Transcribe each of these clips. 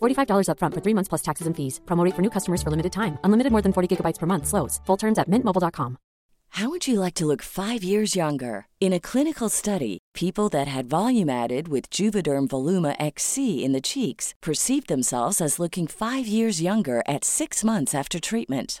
$45 upfront for three months plus taxes and fees. Promote for new customers for limited time. Unlimited more than 40 gigabytes per month. Slows. Full terms at mintmobile.com. How would you like to look five years younger? In a clinical study, people that had volume added with Juvederm Voluma XC in the cheeks perceived themselves as looking five years younger at six months after treatment.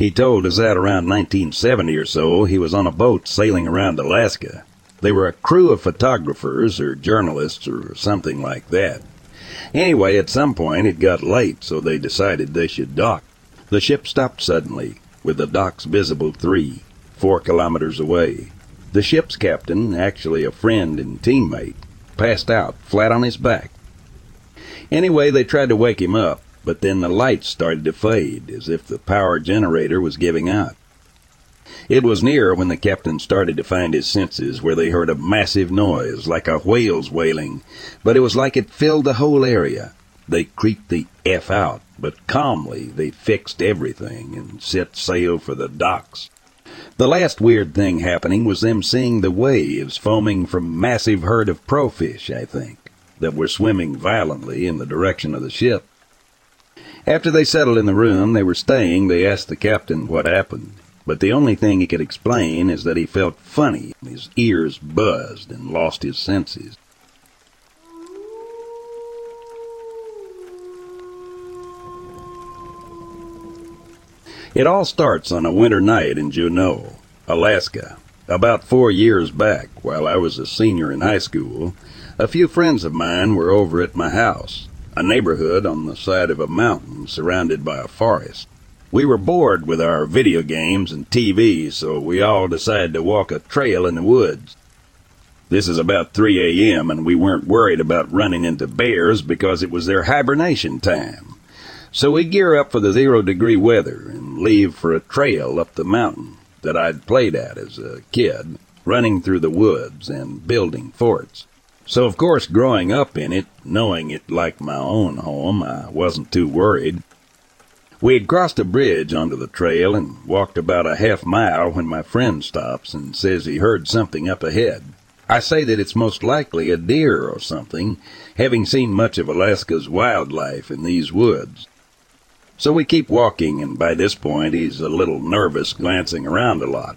He told us that around 1970 or so, he was on a boat sailing around Alaska. They were a crew of photographers or journalists or something like that. Anyway, at some point it got late, so they decided they should dock. The ship stopped suddenly, with the docks visible three, four kilometers away. The ship's captain, actually a friend and teammate, passed out flat on his back. Anyway, they tried to wake him up, but then the lights started to fade, as if the power generator was giving out. It was near when the captain started to find his senses, where they heard a massive noise, like a whale's wailing, but it was like it filled the whole area. They creaked the F out, but calmly they fixed everything and set sail for the docks. The last weird thing happening was them seeing the waves foaming from massive herd of profish, I think, that were swimming violently in the direction of the ship. After they settled in the room they were staying, they asked the captain what happened. But the only thing he could explain is that he felt funny, his ears buzzed, and lost his senses. It all starts on a winter night in Juneau, Alaska. About four years back, while I was a senior in high school, a few friends of mine were over at my house, a neighborhood on the side of a mountain surrounded by a forest. We were bored with our video games and TV, so we all decided to walk a trail in the woods. This is about 3 a.m., and we weren't worried about running into bears because it was their hibernation time. So we gear up for the zero degree weather and leave for a trail up the mountain that I'd played at as a kid, running through the woods and building forts. So, of course, growing up in it, knowing it like my own home, I wasn't too worried. We had crossed a bridge onto the trail and walked about a half mile when my friend stops and says he heard something up ahead. I say that it's most likely a deer or something, having seen much of Alaska's wildlife in these woods. So we keep walking, and by this point he's a little nervous, glancing around a lot.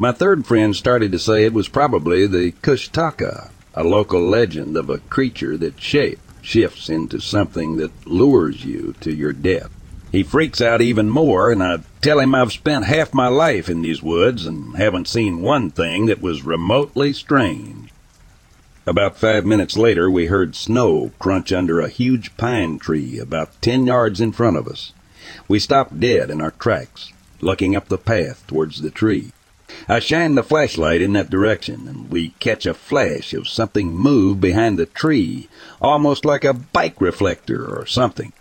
My third friend started to say it was probably the Kushtaka, a local legend of a creature that shape shifts into something that lures you to your death. He freaks out even more, and I tell him I've spent half my life in these woods and haven't seen one thing that was remotely strange. About five minutes later, we heard snow crunch under a huge pine tree about ten yards in front of us. We stopped dead in our tracks, looking up the path towards the tree. I shine the flashlight in that direction, and we catch a flash of something move behind the tree, almost like a bike reflector or something.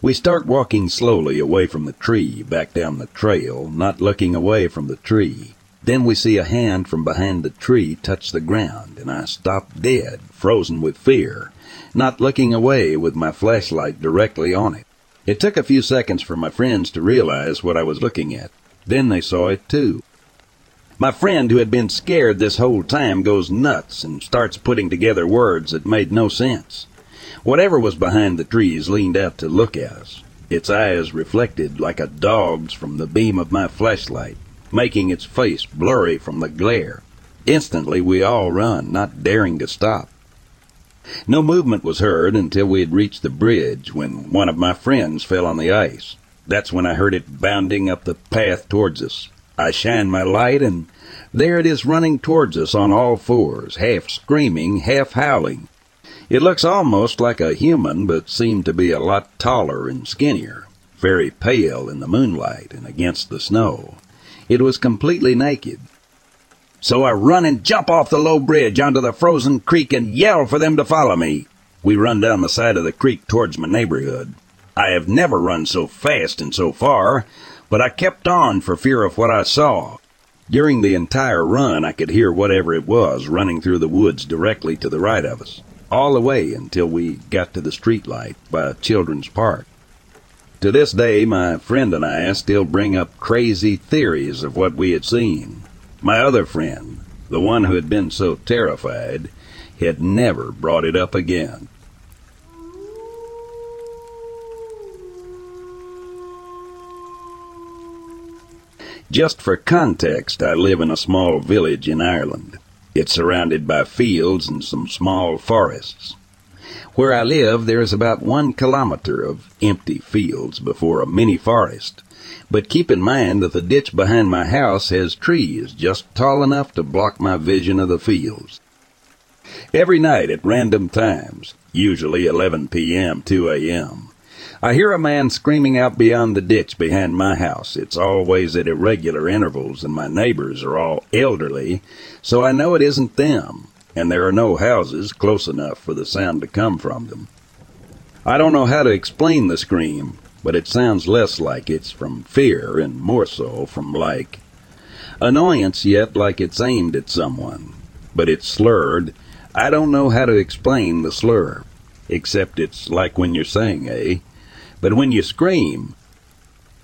We start walking slowly away from the tree, back down the trail, not looking away from the tree. Then we see a hand from behind the tree touch the ground, and I stop dead, frozen with fear, not looking away with my flashlight directly on it. It took a few seconds for my friends to realize what I was looking at. Then they saw it too. My friend, who had been scared this whole time, goes nuts and starts putting together words that made no sense. Whatever was behind the trees leaned out to look at us, its eyes reflected like a dog's from the beam of my flashlight, making its face blurry from the glare. Instantly we all run, not daring to stop. No movement was heard until we had reached the bridge when one of my friends fell on the ice. That's when I heard it bounding up the path towards us. I shine my light and there it is running towards us on all fours, half screaming, half howling. It looks almost like a human, but seemed to be a lot taller and skinnier, very pale in the moonlight and against the snow. It was completely naked. So I run and jump off the low bridge onto the frozen creek and yell for them to follow me. We run down the side of the creek towards my neighborhood. I have never run so fast and so far, but I kept on for fear of what I saw. During the entire run, I could hear whatever it was running through the woods directly to the right of us all the way until we got to the streetlight by Children's Park. To this day, my friend and I still bring up crazy theories of what we had seen. My other friend, the one who had been so terrified, had never brought it up again. Just for context, I live in a small village in Ireland. It's surrounded by fields and some small forests. Where I live, there is about one kilometer of empty fields before a mini forest. But keep in mind that the ditch behind my house has trees just tall enough to block my vision of the fields. Every night at random times, usually 11 p.m., 2 a.m., I hear a man screaming out beyond the ditch behind my house. It's always at irregular intervals, and my neighbors are all elderly, so I know it isn't them, and there are no houses close enough for the sound to come from them. I don't know how to explain the scream, but it sounds less like it's from fear and more so from like annoyance, yet like it's aimed at someone. But it's slurred. I don't know how to explain the slur, except it's like when you're saying a. But when you scream,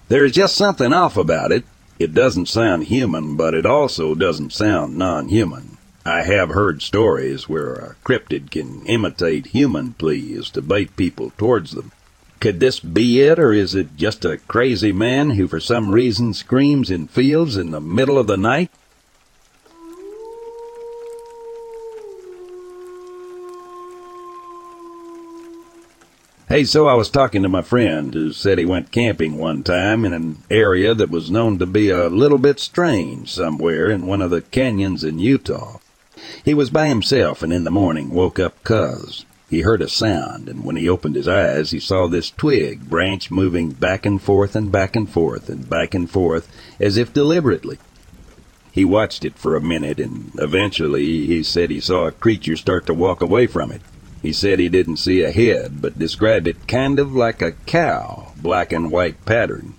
there's just something off about it. It doesn't sound human, but it also doesn't sound non-human. I have heard stories where a cryptid can imitate human pleas to bait people towards them. Could this be it, or is it just a crazy man who for some reason screams in fields in the middle of the night? Hey, so I was talking to my friend who said he went camping one time in an area that was known to be a little bit strange somewhere in one of the canyons in Utah. He was by himself and in the morning woke up cuz he heard a sound and when he opened his eyes he saw this twig branch moving back and forth and back and forth and back and forth as if deliberately. He watched it for a minute and eventually he said he saw a creature start to walk away from it. He said he didn't see a head, but described it kind of like a cow, black and white pattern.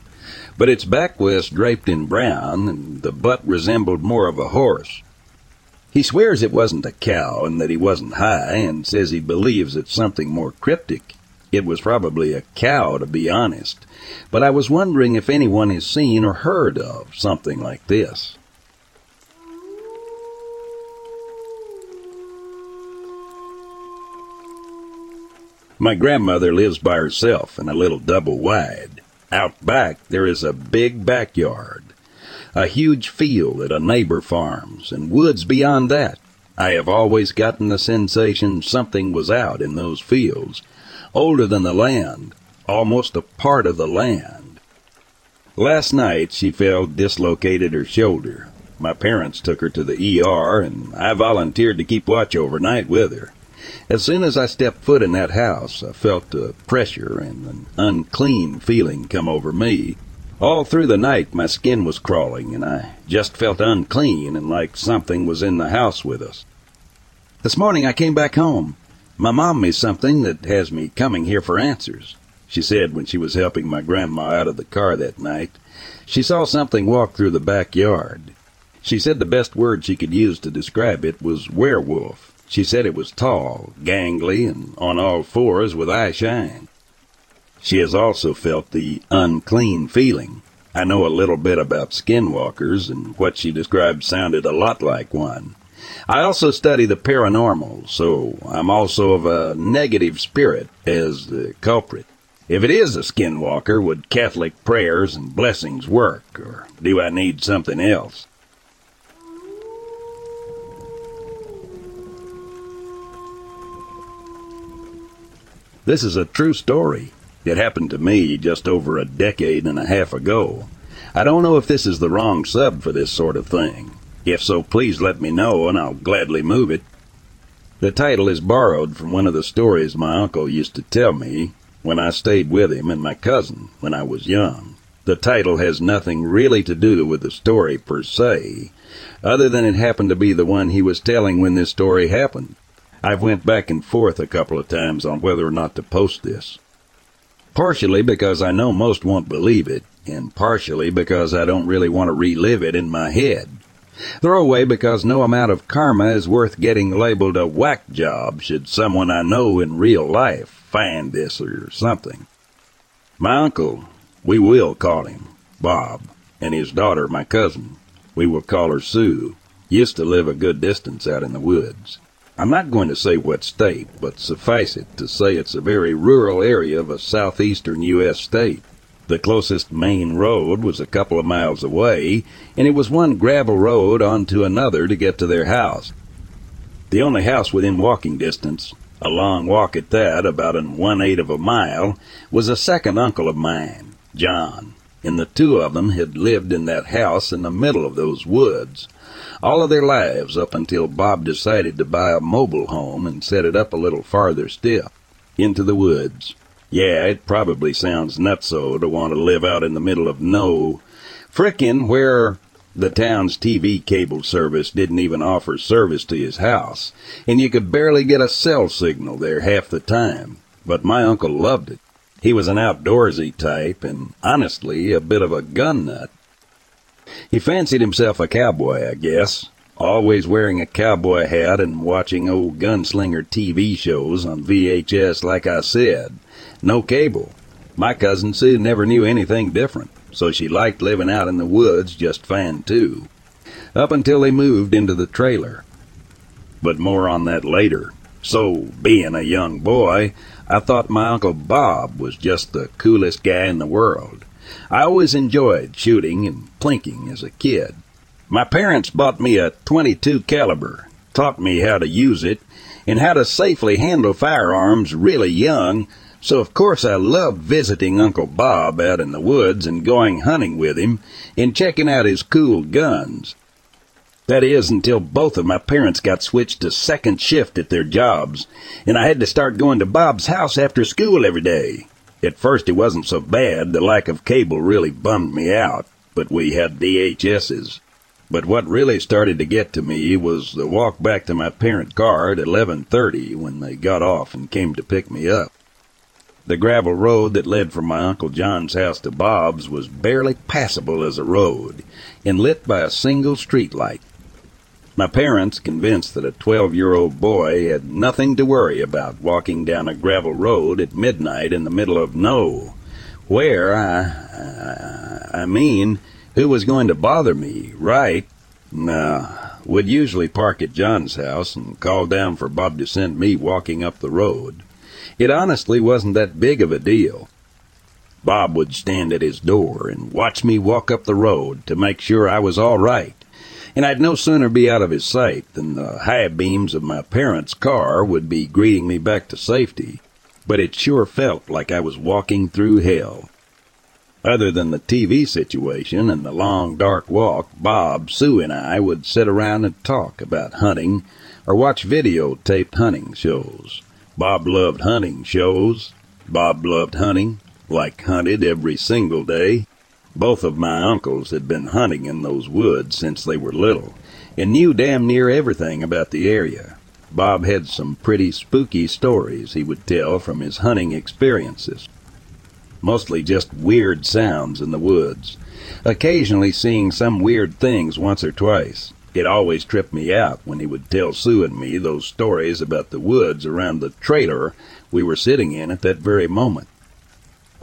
but its back was draped in brown, and the butt resembled more of a horse. He swears it wasn't a cow and that he wasn't high, and says he believes it's something more cryptic. It was probably a cow, to be honest, but I was wondering if anyone has seen or heard of something like this. My grandmother lives by herself in a little double wide. Out back, there is a big backyard a huge field that a neighbor farms, and woods beyond that. I have always gotten the sensation something was out in those fields, older than the land, almost a part of the land. Last night she fell dislocated her shoulder. My parents took her to the ER, and I volunteered to keep watch overnight with her. As soon as I stepped foot in that house, I felt a pressure and an unclean feeling come over me, all through the night my skin was crawling, and I just felt unclean and like something was in the house with us. This morning I came back home. My mom me something that has me coming here for answers. She said when she was helping my grandma out of the car that night, she saw something walk through the backyard. She said the best word she could use to describe it was werewolf. She said it was tall, gangly, and on all fours with eye shine. She has also felt the unclean feeling. I know a little bit about skinwalkers, and what she described sounded a lot like one. I also study the paranormal, so I'm also of a negative spirit as the culprit. If it is a skinwalker, would Catholic prayers and blessings work, or do I need something else? This is a true story. It happened to me just over a decade and a half ago. I don't know if this is the wrong sub for this sort of thing. If so, please let me know and I'll gladly move it. The title is borrowed from one of the stories my uncle used to tell me when I stayed with him and my cousin when I was young. The title has nothing really to do with the story per se, other than it happened to be the one he was telling when this story happened. I've went back and forth a couple of times on whether or not to post this partially because I know most won't believe it, and partially because I don't really want to relive it in my head. Throwaway because no amount of karma is worth getting labeled a whack job should someone I know in real life find this or something. My uncle, we will call him Bob, and his daughter, my cousin, we will call her Sue, used to live a good distance out in the woods. I'm not going to say what state, but suffice it to say it's a very rural area of a southeastern U.S. state. The closest main road was a couple of miles away, and it was one gravel road onto another to get to their house. The only house within walking distance, a long walk at that, about an one-eighth of a mile, was a second uncle of mine, John, and the two of them had lived in that house in the middle of those woods all of their lives up until Bob decided to buy a mobile home and set it up a little farther still, into the woods. Yeah, it probably sounds nutso to want to live out in the middle of no frickin' where the town's TV cable service didn't even offer service to his house, and you could barely get a cell signal there half the time. But my uncle loved it. He was an outdoorsy type, and honestly, a bit of a gun nut. He fancied himself a cowboy, I guess, always wearing a cowboy hat and watching old gunslinger TV shows on VHS like I said. No cable. My cousin Sue never knew anything different, so she liked living out in the woods just fine too. Up until they moved into the trailer. But more on that later. So, being a young boy, I thought my Uncle Bob was just the coolest guy in the world. I always enjoyed shooting and plinking as a kid. My parents bought me a 22 caliber, taught me how to use it, and how to safely handle firearms really young, so of course I loved visiting Uncle Bob out in the woods and going hunting with him and checking out his cool guns. That is until both of my parents got switched to second shift at their jobs, and I had to start going to Bob's house after school every day. At first it wasn't so bad, the lack of cable really bummed me out, but we had DHSs. But what really started to get to me was the walk back to my parent car at 11:30 when they got off and came to pick me up. The gravel road that led from my Uncle John's house to Bob's was barely passable as a road, and lit by a single street light. My parents, convinced that a 12 year old boy had nothing to worry about walking down a gravel road at midnight in the middle of no, where I, I, I mean, who was going to bother me, right? No, would usually park at John's house and call down for Bob to send me walking up the road. It honestly wasn't that big of a deal. Bob would stand at his door and watch me walk up the road to make sure I was all right and I'd no sooner be out of his sight than the high beams of my parents' car would be greeting me back to safety. But it sure felt like I was walking through hell. Other than the TV situation and the long dark walk, Bob, Sue, and I would sit around and talk about hunting or watch videotaped hunting shows. Bob loved hunting shows. Bob loved hunting, like hunted every single day. Both of my uncles had been hunting in those woods since they were little and knew damn near everything about the area. Bob had some pretty spooky stories he would tell from his hunting experiences. Mostly just weird sounds in the woods. Occasionally seeing some weird things once or twice. It always tripped me out when he would tell Sue and me those stories about the woods around the trailer we were sitting in at that very moment.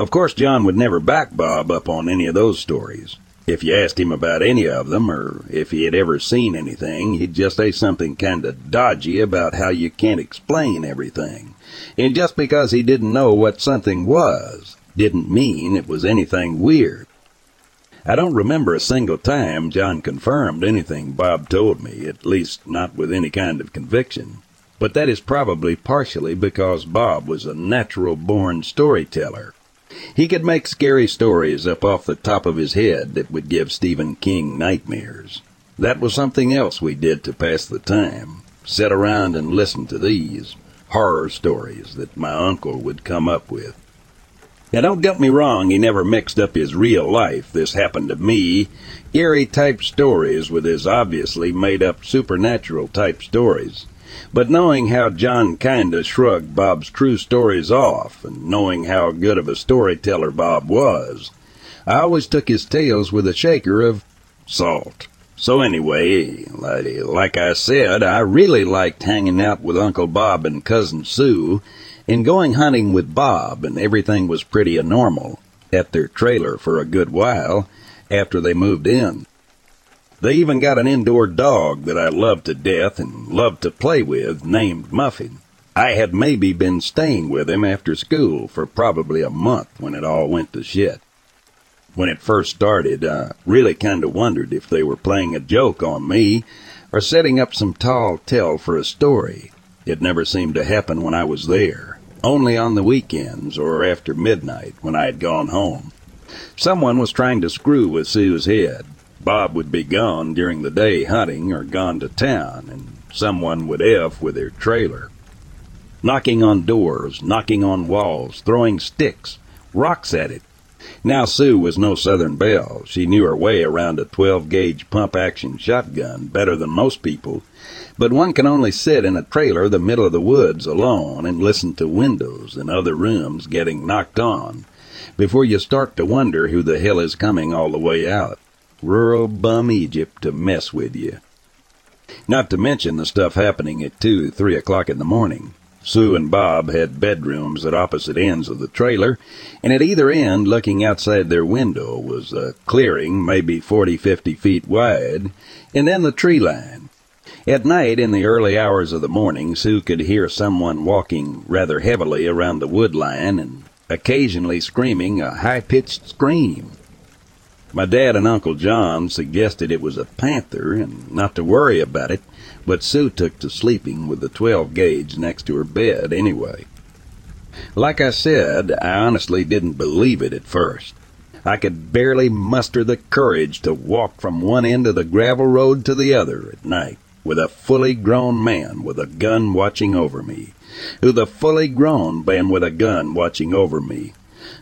Of course, John would never back Bob up on any of those stories. If you asked him about any of them, or if he had ever seen anything, he'd just say something kind of dodgy about how you can't explain everything. And just because he didn't know what something was, didn't mean it was anything weird. I don't remember a single time John confirmed anything Bob told me, at least not with any kind of conviction. But that is probably partially because Bob was a natural born storyteller he could make scary stories up off the top of his head that would give Stephen King nightmares. That was something else we did to pass the time. Sit around and listen to these horror stories that my uncle would come up with. Now don't get me wrong, he never mixed up his real life, this happened to me, eerie type stories with his obviously made up supernatural type stories. But knowing how John kinda shrugged Bob's true stories off, and knowing how good of a storyteller Bob was, I always took his tales with a shaker of salt. So anyway, like I said, I really liked hanging out with Uncle Bob and Cousin Sue, and going hunting with Bob, and everything was pretty normal at their trailer for a good while after they moved in. They even got an indoor dog that I loved to death and loved to play with named Muffin. I had maybe been staying with him after school for probably a month when it all went to shit. When it first started, I really kind of wondered if they were playing a joke on me or setting up some tall tale for a story. It never seemed to happen when I was there, only on the weekends or after midnight when I had gone home. Someone was trying to screw with Sue's head, Bob would be gone during the day hunting or gone to town, and someone would F with their trailer. Knocking on doors, knocking on walls, throwing sticks, rocks at it. Now Sue was no Southern belle. She knew her way around a 12 gauge pump action shotgun better than most people, but one can only sit in a trailer the middle of the woods alone and listen to windows and other rooms getting knocked on before you start to wonder who the hell is coming all the way out rural bum Egypt to mess with you. Not to mention the stuff happening at 2, 3 o'clock in the morning. Sue and Bob had bedrooms at opposite ends of the trailer, and at either end, looking outside their window, was a clearing maybe forty, fifty feet wide, and then the tree line. At night, in the early hours of the morning, Sue could hear someone walking rather heavily around the wood line and occasionally screaming a high pitched scream. My dad and Uncle John suggested it was a panther and not to worry about it, but Sue took to sleeping with the 12 gauge next to her bed anyway. Like I said, I honestly didn't believe it at first. I could barely muster the courage to walk from one end of the gravel road to the other at night with a fully grown man with a gun watching over me. With a fully grown man with a gun watching over me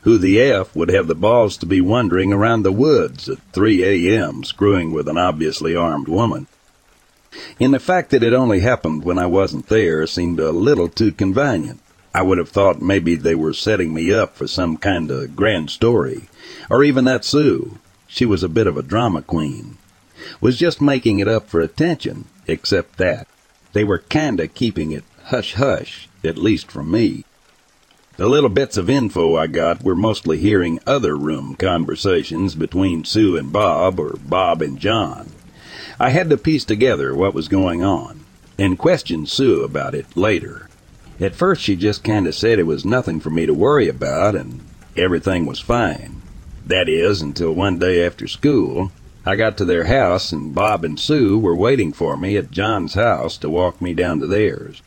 who the F would have the balls to be wandering around the woods at 3 a.m. screwing with an obviously armed woman. And the fact that it only happened when I wasn't there seemed a little too convenient. I would have thought maybe they were setting me up for some kind of grand story, or even that Sue, she was a bit of a drama queen, was just making it up for attention, except that they were kinda keeping it hush hush, at least from me. The little bits of info I got were mostly hearing other room conversations between Sue and Bob or Bob and John. I had to piece together what was going on and question Sue about it later. At first she just kinda said it was nothing for me to worry about and everything was fine. That is, until one day after school, I got to their house and Bob and Sue were waiting for me at John's house to walk me down to theirs.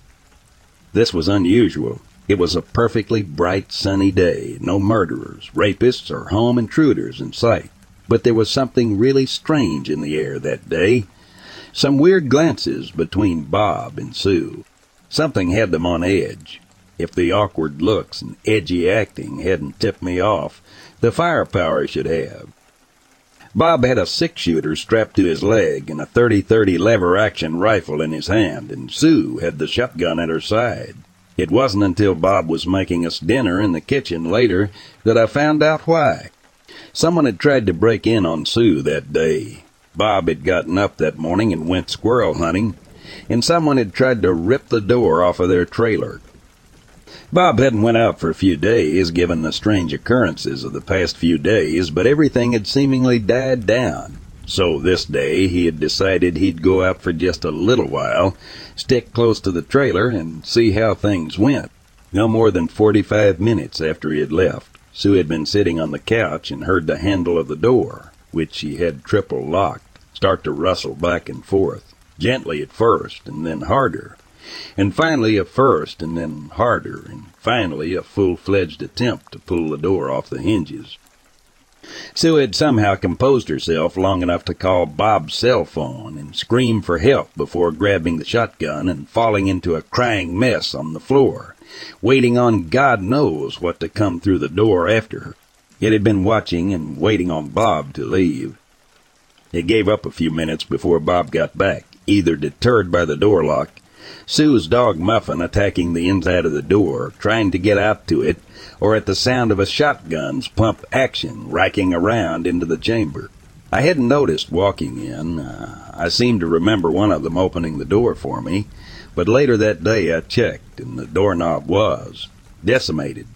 This was unusual. It was a perfectly bright sunny day, no murderers, rapists, or home intruders in sight. But there was something really strange in the air that day. Some weird glances between Bob and Sue. Something had them on edge. If the awkward looks and edgy acting hadn't tipped me off, the firepower should have. Bob had a six shooter strapped to his leg and a 30-30 lever action rifle in his hand, and Sue had the shotgun at her side. It wasn't until Bob was making us dinner in the kitchen later that I found out why. Someone had tried to break in on Sue that day. Bob had gotten up that morning and went squirrel hunting, and someone had tried to rip the door off of their trailer. Bob hadn't went out for a few days, given the strange occurrences of the past few days, but everything had seemingly died down. So this day he had decided he'd go out for just a little while, stick close to the trailer, and see how things went. No more than forty-five minutes after he had left, Sue had been sitting on the couch and heard the handle of the door, which she had triple locked, start to rustle back and forth, gently at first, and then harder, and finally a first and then harder, and finally a full-fledged attempt to pull the door off the hinges. Sue had somehow composed herself long enough to call Bob's cell phone and scream for help before grabbing the shotgun and falling into a crying mess on the floor, waiting on God knows what to come through the door after her. It had been watching and waiting on Bob to leave. It gave up a few minutes before Bob got back, either deterred by the door lock Sue's dog Muffin attacking the inside of the door, trying to get out to it, or at the sound of a shotgun's plump action racking around into the chamber. I hadn't noticed walking in. Uh, I seemed to remember one of them opening the door for me, but later that day I checked, and the doorknob was decimated.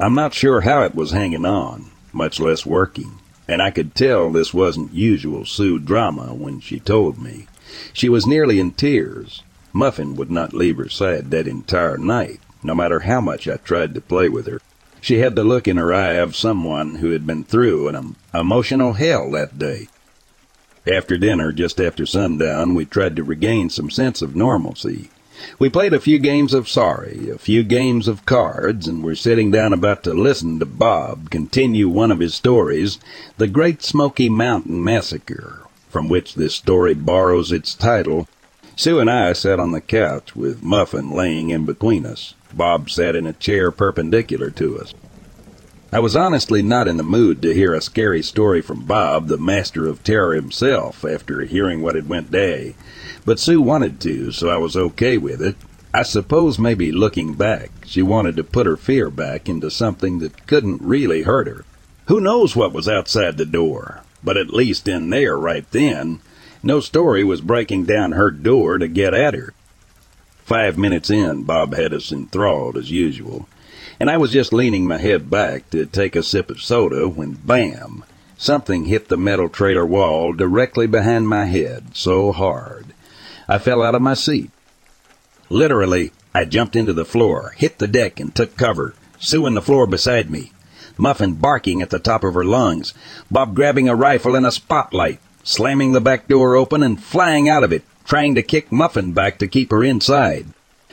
I'm not sure how it was hanging on, much less working, and I could tell this wasn't usual Sue drama when she told me. She was nearly in tears, Muffin would not leave her side that entire night, no matter how much I tried to play with her. She had the look in her eye of someone who had been through an emotional hell that day. After dinner, just after sundown, we tried to regain some sense of normalcy. We played a few games of sorry, a few games of cards, and were sitting down about to listen to Bob continue one of his stories, The Great Smoky Mountain Massacre, from which this story borrows its title Sue and I sat on the couch with Muffin laying in between us. Bob sat in a chair perpendicular to us. I was honestly not in the mood to hear a scary story from Bob, the master of terror himself, after hearing what had went day. But Sue wanted to, so I was okay with it. I suppose maybe looking back, she wanted to put her fear back into something that couldn't really hurt her. Who knows what was outside the door? But at least in there right then, no story was breaking down her door to get at her. Five minutes in, Bob had us enthralled as usual, and I was just leaning my head back to take a sip of soda when bam! Something hit the metal trailer wall directly behind my head so hard. I fell out of my seat. Literally, I jumped into the floor, hit the deck, and took cover, Sue on the floor beside me. Muffin barking at the top of her lungs, Bob grabbing a rifle and a spotlight, slamming the back door open and flying out of it, trying to kick Muffin back to keep her inside.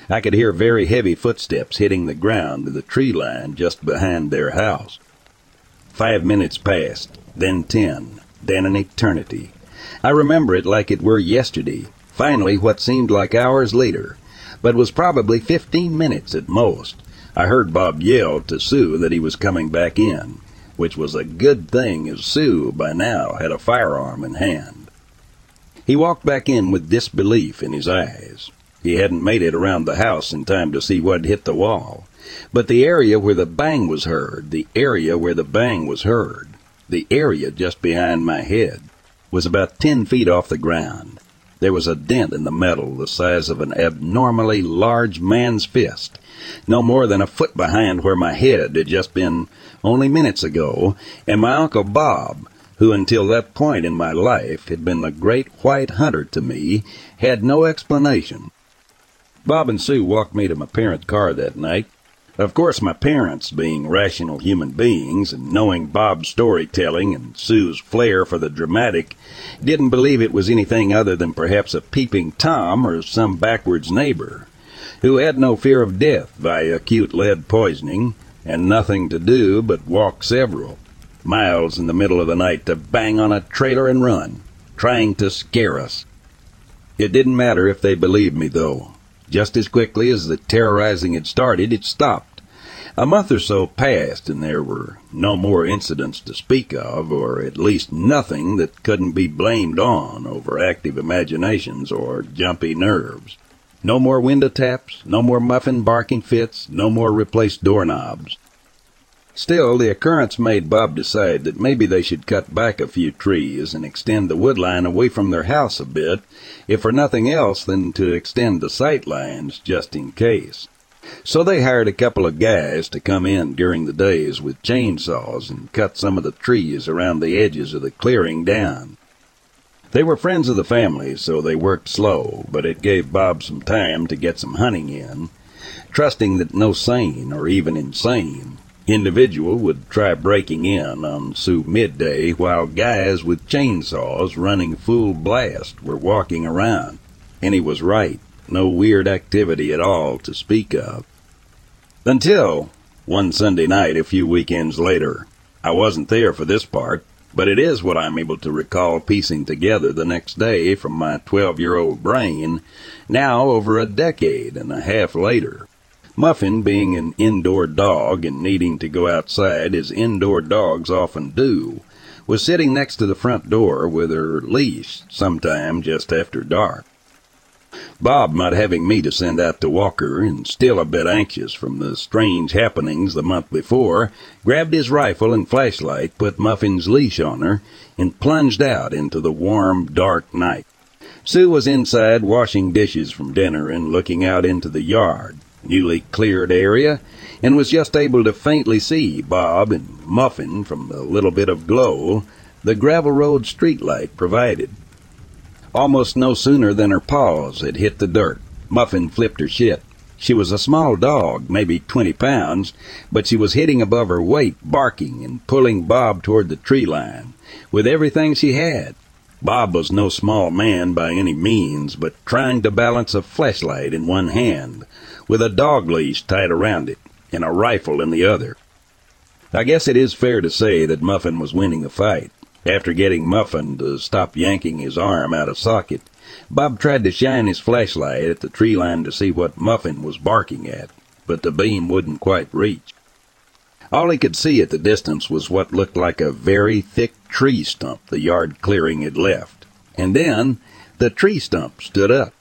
I could hear very heavy footsteps hitting the ground to the tree line just behind their house. Five minutes passed, then ten, then an eternity. I remember it like it were yesterday. Finally, what seemed like hours later, but was probably fifteen minutes at most, I heard Bob yell to Sue that he was coming back in which was a good thing as Sue by now had a firearm in hand. He walked back in with disbelief in his eyes. He hadn't made it around the house in time to see what hit the wall. But the area where the bang was heard, the area where the bang was heard, the area just behind my head, was about ten feet off the ground. There was a dent in the metal the size of an abnormally large man's fist, no more than a foot behind where my head had just been only minutes ago, and my Uncle Bob, who until that point in my life had been the great white hunter to me, had no explanation. Bob and Sue walked me to my parents' car that night. Of course, my parents, being rational human beings and knowing Bob's storytelling and Sue's flair for the dramatic, didn't believe it was anything other than perhaps a peeping Tom or some backwards neighbor, who had no fear of death by acute lead poisoning and nothing to do but walk several miles in the middle of the night to bang on a trailer and run, trying to scare us. It didn't matter if they believed me, though. Just as quickly as the terrorizing had started, it stopped. A month or so passed, and there were no more incidents to speak of, or at least nothing that couldn't be blamed on overactive imaginations or jumpy nerves. No more window taps, no more muffin barking fits, no more replaced doorknobs. Still, the occurrence made Bob decide that maybe they should cut back a few trees and extend the wood line away from their house a bit, if for nothing else than to extend the sight lines just in case. So they hired a couple of guys to come in during the days with chainsaws and cut some of the trees around the edges of the clearing down. They were friends of the family, so they worked slow, but it gave Bob some time to get some hunting in, trusting that no sane or even insane individual would try breaking in on Sue midday while guys with chainsaws running full blast were walking around. And he was right. No weird activity at all to speak of. Until one Sunday night a few weekends later. I wasn't there for this part, but it is what I'm able to recall piecing together the next day from my 12 year old brain, now over a decade and a half later. Muffin, being an indoor dog and needing to go outside as indoor dogs often do, was sitting next to the front door with her leash sometime just after dark. Bob not having me to send out to walk her, and still a bit anxious from the strange happenings the month before, grabbed his rifle and flashlight, put Muffin's leash on her, and plunged out into the warm, dark night. Sue was inside washing dishes from dinner and looking out into the yard, newly cleared area, and was just able to faintly see Bob and Muffin from the little bit of glow the gravel road streetlight provided. Almost no sooner than her paws had hit the dirt, Muffin flipped her shit. She was a small dog, maybe twenty pounds, but she was hitting above her weight, barking and pulling Bob toward the tree line, with everything she had. Bob was no small man by any means, but trying to balance a flashlight in one hand, with a dog leash tied around it and a rifle in the other. I guess it is fair to say that Muffin was winning the fight. After getting Muffin to stop yanking his arm out of socket, Bob tried to shine his flashlight at the tree line to see what Muffin was barking at, but the beam wouldn't quite reach. All he could see at the distance was what looked like a very thick tree stump the yard clearing had left. And then the tree stump stood up.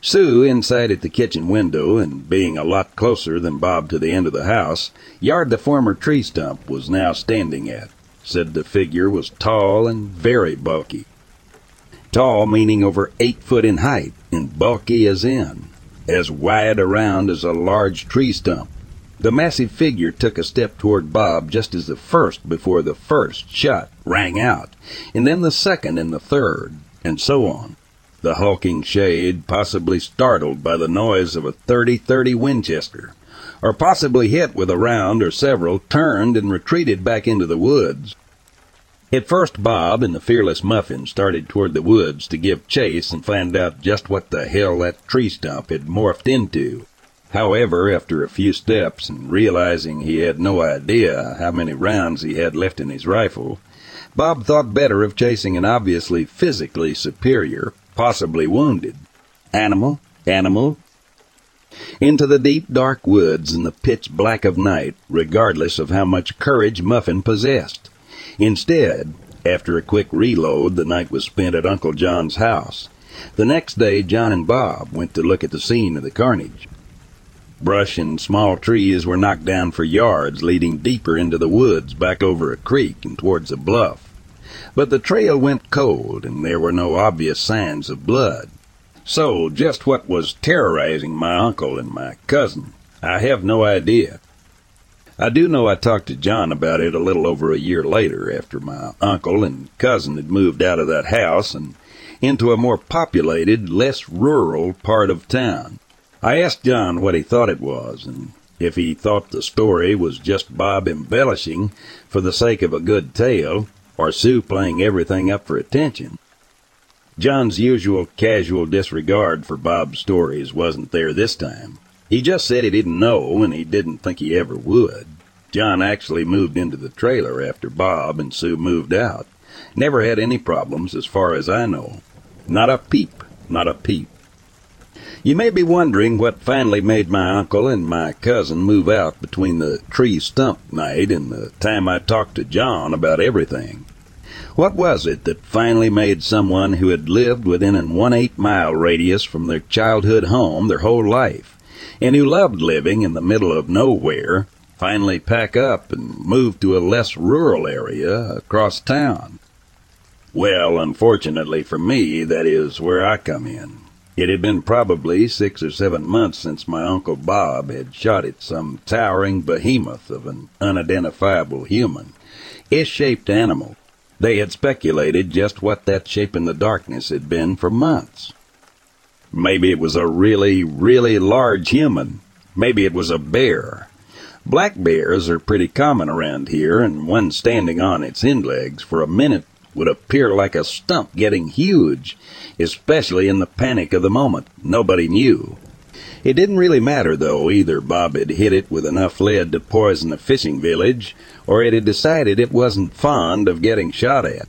Sue, inside at the kitchen window, and being a lot closer than Bob to the end of the house, yard the former tree stump was now standing at, said the figure was tall and very bulky. Tall meaning over eight foot in height, and bulky as in, as wide around as a large tree stump. The massive figure took a step toward Bob just as the first before the first shot rang out, and then the second and the third, and so on. The hulking shade, possibly startled by the noise of a 30-30 Winchester, or possibly hit with a round or several, turned and retreated back into the woods. At first, Bob and the fearless Muffin started toward the woods to give chase and find out just what the hell that tree stump had morphed into. However, after a few steps and realizing he had no idea how many rounds he had left in his rifle, Bob thought better of chasing an obviously physically superior, possibly wounded. Animal, animal, into the deep dark woods in the pitch black of night, regardless of how much courage Muffin possessed. Instead, after a quick reload the night was spent at Uncle John's house, The next day, John and Bob went to look at the scene of the carnage. Brush and small trees were knocked down for yards, leading deeper into the woods, back over a creek and towards a bluff. But the trail went cold, and there were no obvious signs of blood. So, just what was terrorizing my uncle and my cousin, I have no idea. I do know I talked to John about it a little over a year later, after my uncle and cousin had moved out of that house and into a more populated, less rural part of town. I asked John what he thought it was, and if he thought the story was just Bob embellishing for the sake of a good tale, or Sue playing everything up for attention. John's usual casual disregard for Bob's stories wasn't there this time. He just said he didn't know, and he didn't think he ever would. John actually moved into the trailer after Bob and Sue moved out. Never had any problems as far as I know. Not a peep, not a peep. You may be wondering what finally made my uncle and my cousin move out between the tree stump night and the time I talked to John about everything. What was it that finally made someone who had lived within an one eight mile radius from their childhood home their whole life, and who loved living in the middle of nowhere, finally pack up and move to a less rural area across town? Well, unfortunately for me, that is where I come in. It had been probably six or seven months since my Uncle Bob had shot at some towering behemoth of an unidentifiable human, S-shaped animal. They had speculated just what that shape in the darkness had been for months. Maybe it was a really, really large human. Maybe it was a bear. Black bears are pretty common around here, and one standing on its hind legs for a minute would appear like a stump getting huge especially in the panic of the moment. Nobody knew. It didn't really matter, though, either Bob had hit it with enough lead to poison a fishing village, or it had decided it wasn't fond of getting shot at.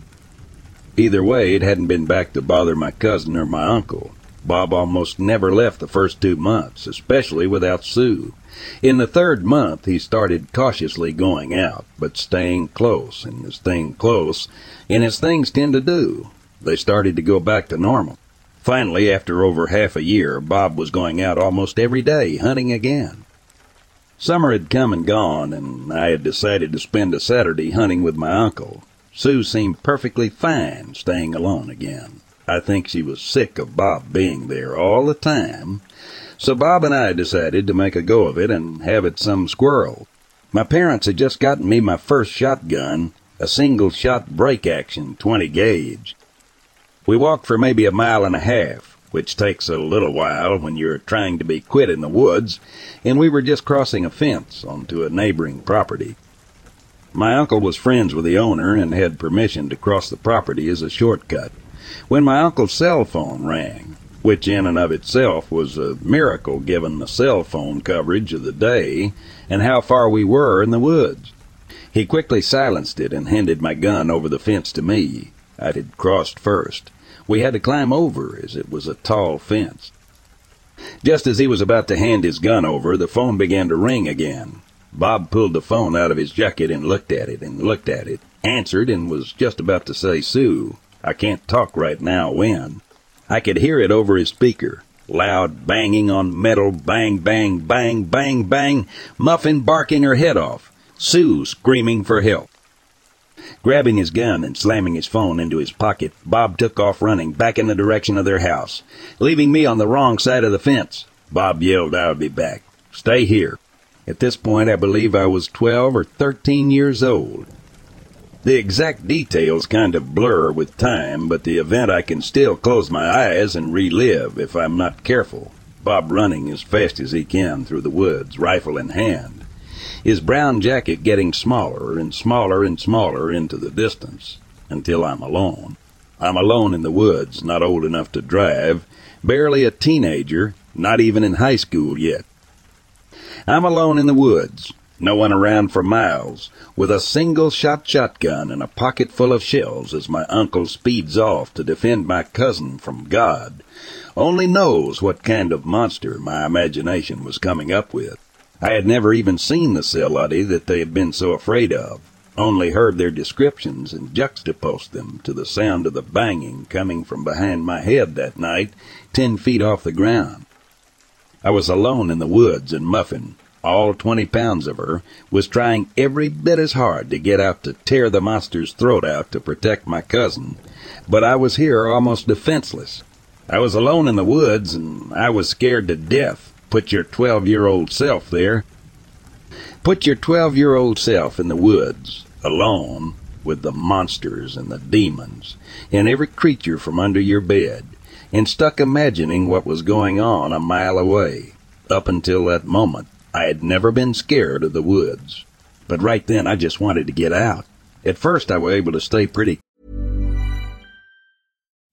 Either way, it hadn't been back to bother my cousin or my uncle. Bob almost never left the first two months, especially without Sue. In the third month, he started cautiously going out, but staying close, and as staying close, and as things tend to do, they started to go back to normal. Finally, after over half a year, Bob was going out almost every day hunting again. Summer had come and gone, and I had decided to spend a Saturday hunting with my uncle. Sue seemed perfectly fine staying alone again. I think she was sick of Bob being there all the time, so Bob and I decided to make a go of it and have it some squirrel. My parents had just gotten me my first shotgun, a single shot break action 20 gauge. We walked for maybe a mile and a half, which takes a little while when you're trying to be quit in the woods, and we were just crossing a fence onto a neighboring property. My uncle was friends with the owner and had permission to cross the property as a shortcut. When my uncle's cell phone rang, which in and of itself was a miracle given the cell phone coverage of the day and how far we were in the woods. He quickly silenced it and handed my gun over the fence to me. I had crossed first. We had to climb over as it was a tall fence. Just as he was about to hand his gun over, the phone began to ring again. Bob pulled the phone out of his jacket and looked at it and looked at it, answered, and was just about to say, Sue, I can't talk right now, when? I could hear it over his speaker. Loud banging on metal, bang, bang, bang, bang, bang, Muffin barking her head off, Sue screaming for help. Grabbing his gun and slamming his phone into his pocket, Bob took off running back in the direction of their house, leaving me on the wrong side of the fence. Bob yelled I'll be back. Stay here. At this point, I believe I was 12 or 13 years old. The exact details kind of blur with time, but the event I can still close my eyes and relive if I'm not careful. Bob running as fast as he can through the woods, rifle in hand his brown jacket getting smaller and smaller and smaller into the distance until I'm alone. I'm alone in the woods, not old enough to drive, barely a teenager, not even in high school yet. I'm alone in the woods, no one around for miles, with a single shot shotgun and a pocket full of shells as my uncle speeds off to defend my cousin from God. Only knows what kind of monster my imagination was coming up with. I had never even seen the Cellutti that they had been so afraid of. only heard their descriptions and juxtaposed them to the sound of the banging coming from behind my head that night, ten feet off the ground. I was alone in the woods, and Muffin, all twenty pounds of her, was trying every bit as hard to get out to tear the monster's throat out to protect my cousin, but I was here almost defenseless. I was alone in the woods, and I was scared to death. Put your twelve-year-old self there. Put your twelve-year-old self in the woods, alone, with the monsters and the demons, and every creature from under your bed, and stuck imagining what was going on a mile away. Up until that moment, I had never been scared of the woods. But right then, I just wanted to get out. At first, I was able to stay pretty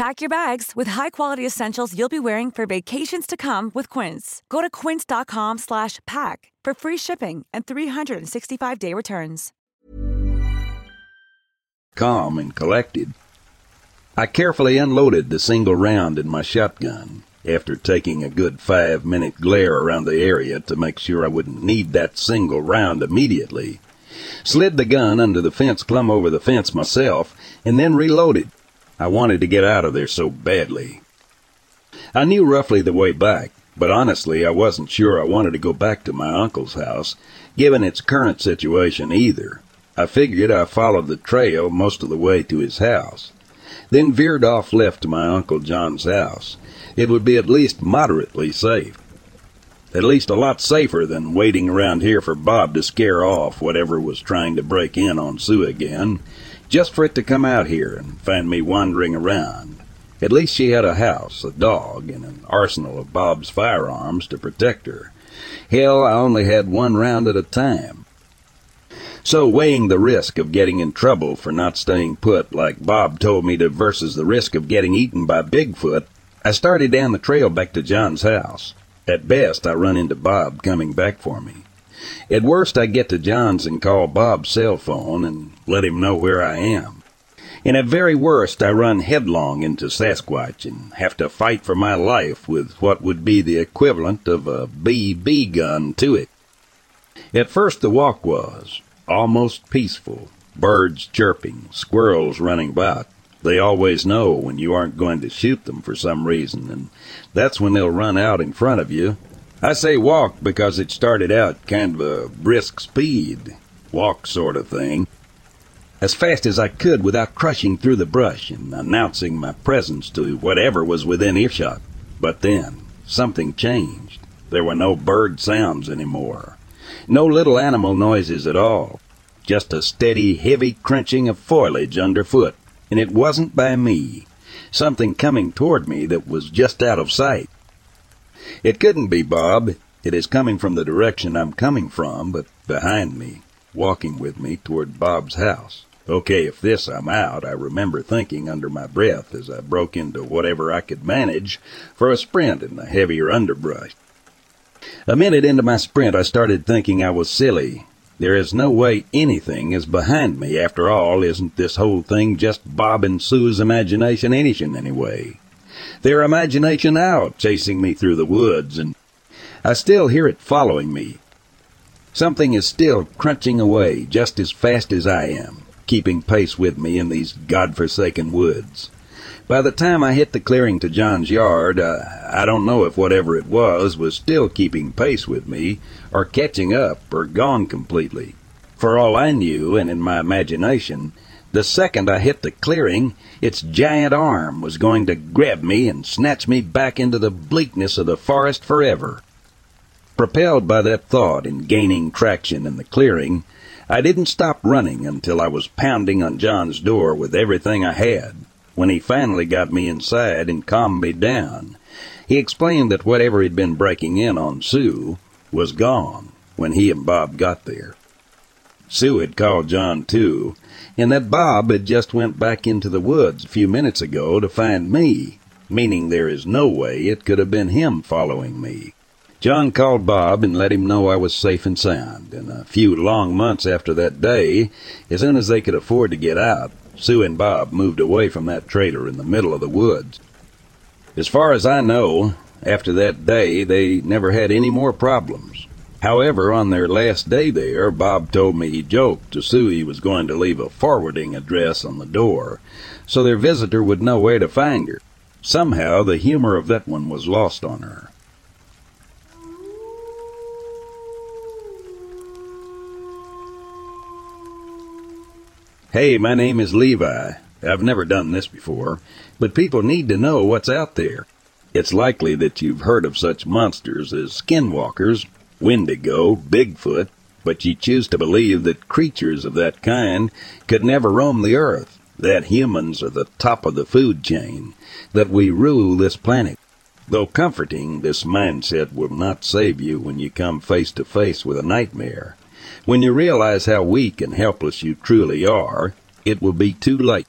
Pack your bags with high-quality essentials you'll be wearing for vacations to come with Quince. Go to quince.com slash pack for free shipping and 365-day returns. calm and collected. I carefully unloaded the single round in my shotgun after taking a good five minute glare around the area to make sure I wouldn't need that single round immediately. Slid the gun under the fence, plumb over the fence myself, and then reloaded. I wanted to get out of there so badly. I knew roughly the way back, but honestly, I wasn't sure I wanted to go back to my uncle's house, given its current situation either. I figured I followed the trail most of the way to his house, then veered off left to my Uncle John's house. It would be at least moderately safe. At least a lot safer than waiting around here for Bob to scare off whatever was trying to break in on Sue again, just for it to come out here and find me wandering around. At least she had a house, a dog, and an arsenal of Bob's firearms to protect her. Hell, I only had one round at a time. So, weighing the risk of getting in trouble for not staying put like Bob told me to versus the risk of getting eaten by Bigfoot, I started down the trail back to John's house. At best, I run into Bob coming back for me. At worst, I get to John's and call Bob's cell phone and let him know where I am. And at very worst, I run headlong into Sasquatch and have to fight for my life with what would be the equivalent of a BB gun to it. At first, the walk was almost peaceful. Birds chirping, squirrels running about. They always know when you aren't going to shoot them for some reason, and that's when they'll run out in front of you I say walk because it started out kind of a brisk speed, walk sort of thing, as fast as I could without crushing through the brush and announcing my presence to whatever was within earshot. But then, something changed. There were no bird sounds anymore. No little animal noises at all. Just a steady, heavy crunching of foliage underfoot. And it wasn't by me. Something coming toward me that was just out of sight. It couldn't be Bob. It is coming from the direction I'm coming from, but behind me, walking with me toward Bob's house. Okay, if this I'm out, I remember thinking under my breath as I broke into whatever I could manage for a sprint in the heavier underbrush. A minute into my sprint, I started thinking I was silly. There is no way anything is behind me. After all, isn't this whole thing just Bob and Sue's imagination anyway? Their imagination out, chasing me through the woods, and I still hear it following me. Something is still crunching away just as fast as I am, keeping pace with me in these god-forsaken woods. By the time I hit the clearing to John's yard, uh, I don't know if whatever it was was still keeping pace with me, or catching up, or gone completely. For all I knew, and in my imagination, The second I hit the clearing, its giant arm was going to grab me and snatch me back into the bleakness of the forest forever. Propelled by that thought and gaining traction in the clearing, I didn't stop running until I was pounding on John's door with everything I had. When he finally got me inside and calmed me down, he explained that whatever he'd been breaking in on Sue was gone when he and Bob got there. Sue had called John too, and that Bob had just went back into the woods a few minutes ago to find me, meaning there is no way it could have been him following me. John called Bob and let him know I was safe and sound, and a few long months after that day, as soon as they could afford to get out, Sue and Bob moved away from that trailer in the middle of the woods. As far as I know, after that day, they never had any more problems. However, on their last day there, Bob told me he joked to Sue he was going to leave a forwarding address on the door, so their visitor would know where to find her. Somehow, the humor of that one was lost on her. Hey, my name is Levi. I've never done this before, but people need to know what's out there. It's likely that you've heard of such monsters as skinwalkers, wendigo, Bigfoot, but you choose to believe that creatures of that kind could never roam the earth, that humans are the top of the food chain, that we rule this planet. Though comforting, this mindset will not save you when you come face to face with a nightmare. When you realize how weak and helpless you truly are, it will be too late.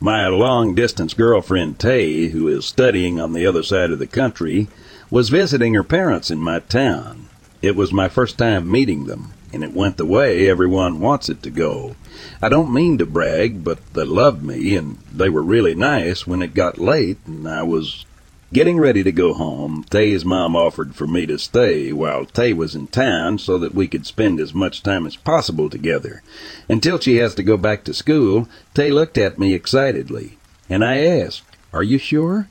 My long distance girlfriend Tay, who is studying on the other side of the country, was visiting her parents in my town. It was my first time meeting them, and it went the way everyone wants it to go. I don't mean to brag, but they loved me, and they were really nice when it got late and I was Getting ready to go home, Tay's mom offered for me to stay while Tay was in town so that we could spend as much time as possible together. Until she has to go back to school, Tay looked at me excitedly, and I asked, Are you sure?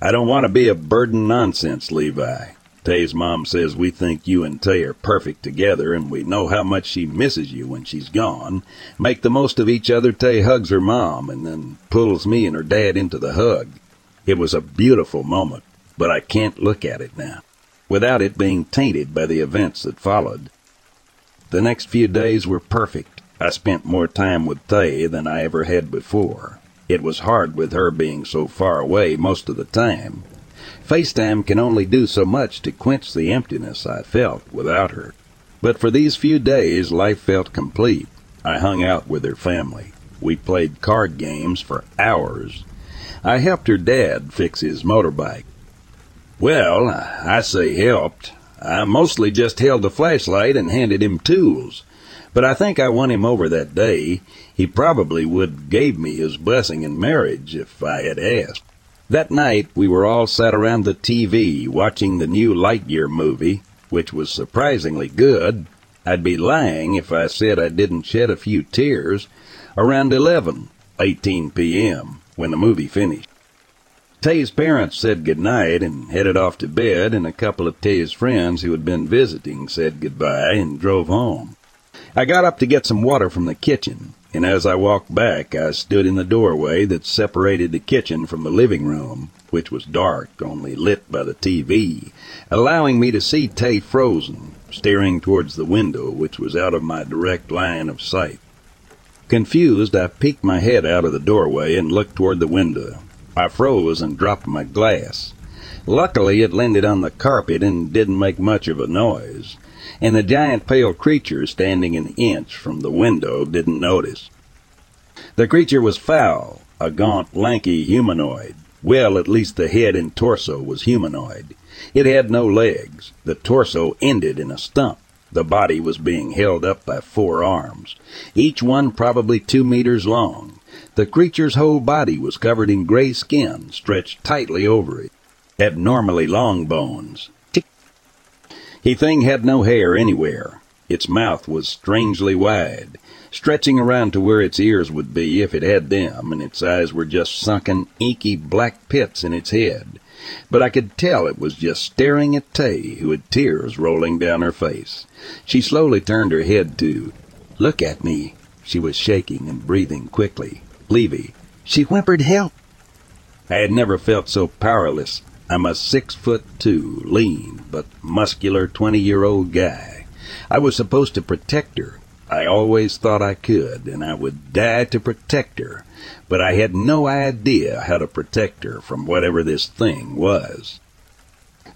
I don't want to be a burden nonsense, Levi. Tay's mom says we think you and Tay are perfect together and we know how much she misses you when she's gone. Make the most of each other. Tay hugs her mom and then pulls me and her dad into the hug. It was a beautiful moment, but I can't look at it now, without it being tainted by the events that followed. The next few days were perfect. I spent more time with Tay than I ever had before. It was hard with her being so far away most of the time. FaceTime can only do so much to quench the emptiness I felt without her. But for these few days, life felt complete. I hung out with her family. We played card games for hours I helped her dad fix his motorbike. Well, I say helped. I mostly just held the flashlight and handed him tools. But I think I won him over that day. He probably would gave me his blessing in marriage if I had asked. That night we were all sat around the TV watching the new Lightyear movie, which was surprisingly good. I'd be lying if I said I didn't shed a few tears. Around 11, 18 p.m when the movie finished. Tay's parents said goodnight and headed off to bed, and a couple of Tay's friends who had been visiting said goodbye and drove home. I got up to get some water from the kitchen, and as I walked back, I stood in the doorway that separated the kitchen from the living room, which was dark, only lit by the TV, allowing me to see Tay frozen, staring towards the window, which was out of my direct line of sight. Confused, I peeked my head out of the doorway and looked toward the window. I froze and dropped my glass. Luckily, it landed on the carpet and didn't make much of a noise, and the giant pale creature standing an inch from the window didn't notice. The creature was foul, a gaunt, lanky humanoid. Well, at least the head and torso was humanoid. It had no legs. The torso ended in a stump. The body was being held up by four arms, each one probably two meters long. The creature's whole body was covered in gray skin stretched tightly over it. Abnormally long bones. He thing had no hair anywhere. Its mouth was strangely wide, stretching around to where its ears would be if it had them, and its eyes were just sunken, inky black pits in its head. But I could tell it was just staring at Tay, who had tears rolling down her face. She slowly turned her head to look at me, She was shaking and breathing quickly. Levi, she whimpered help. I had never felt so powerless. I'm a six foot two, lean, but muscular twenty year old guy. I was supposed to protect her. I always thought I could, and I would die to protect her, but I had no idea how to protect her from whatever this thing was.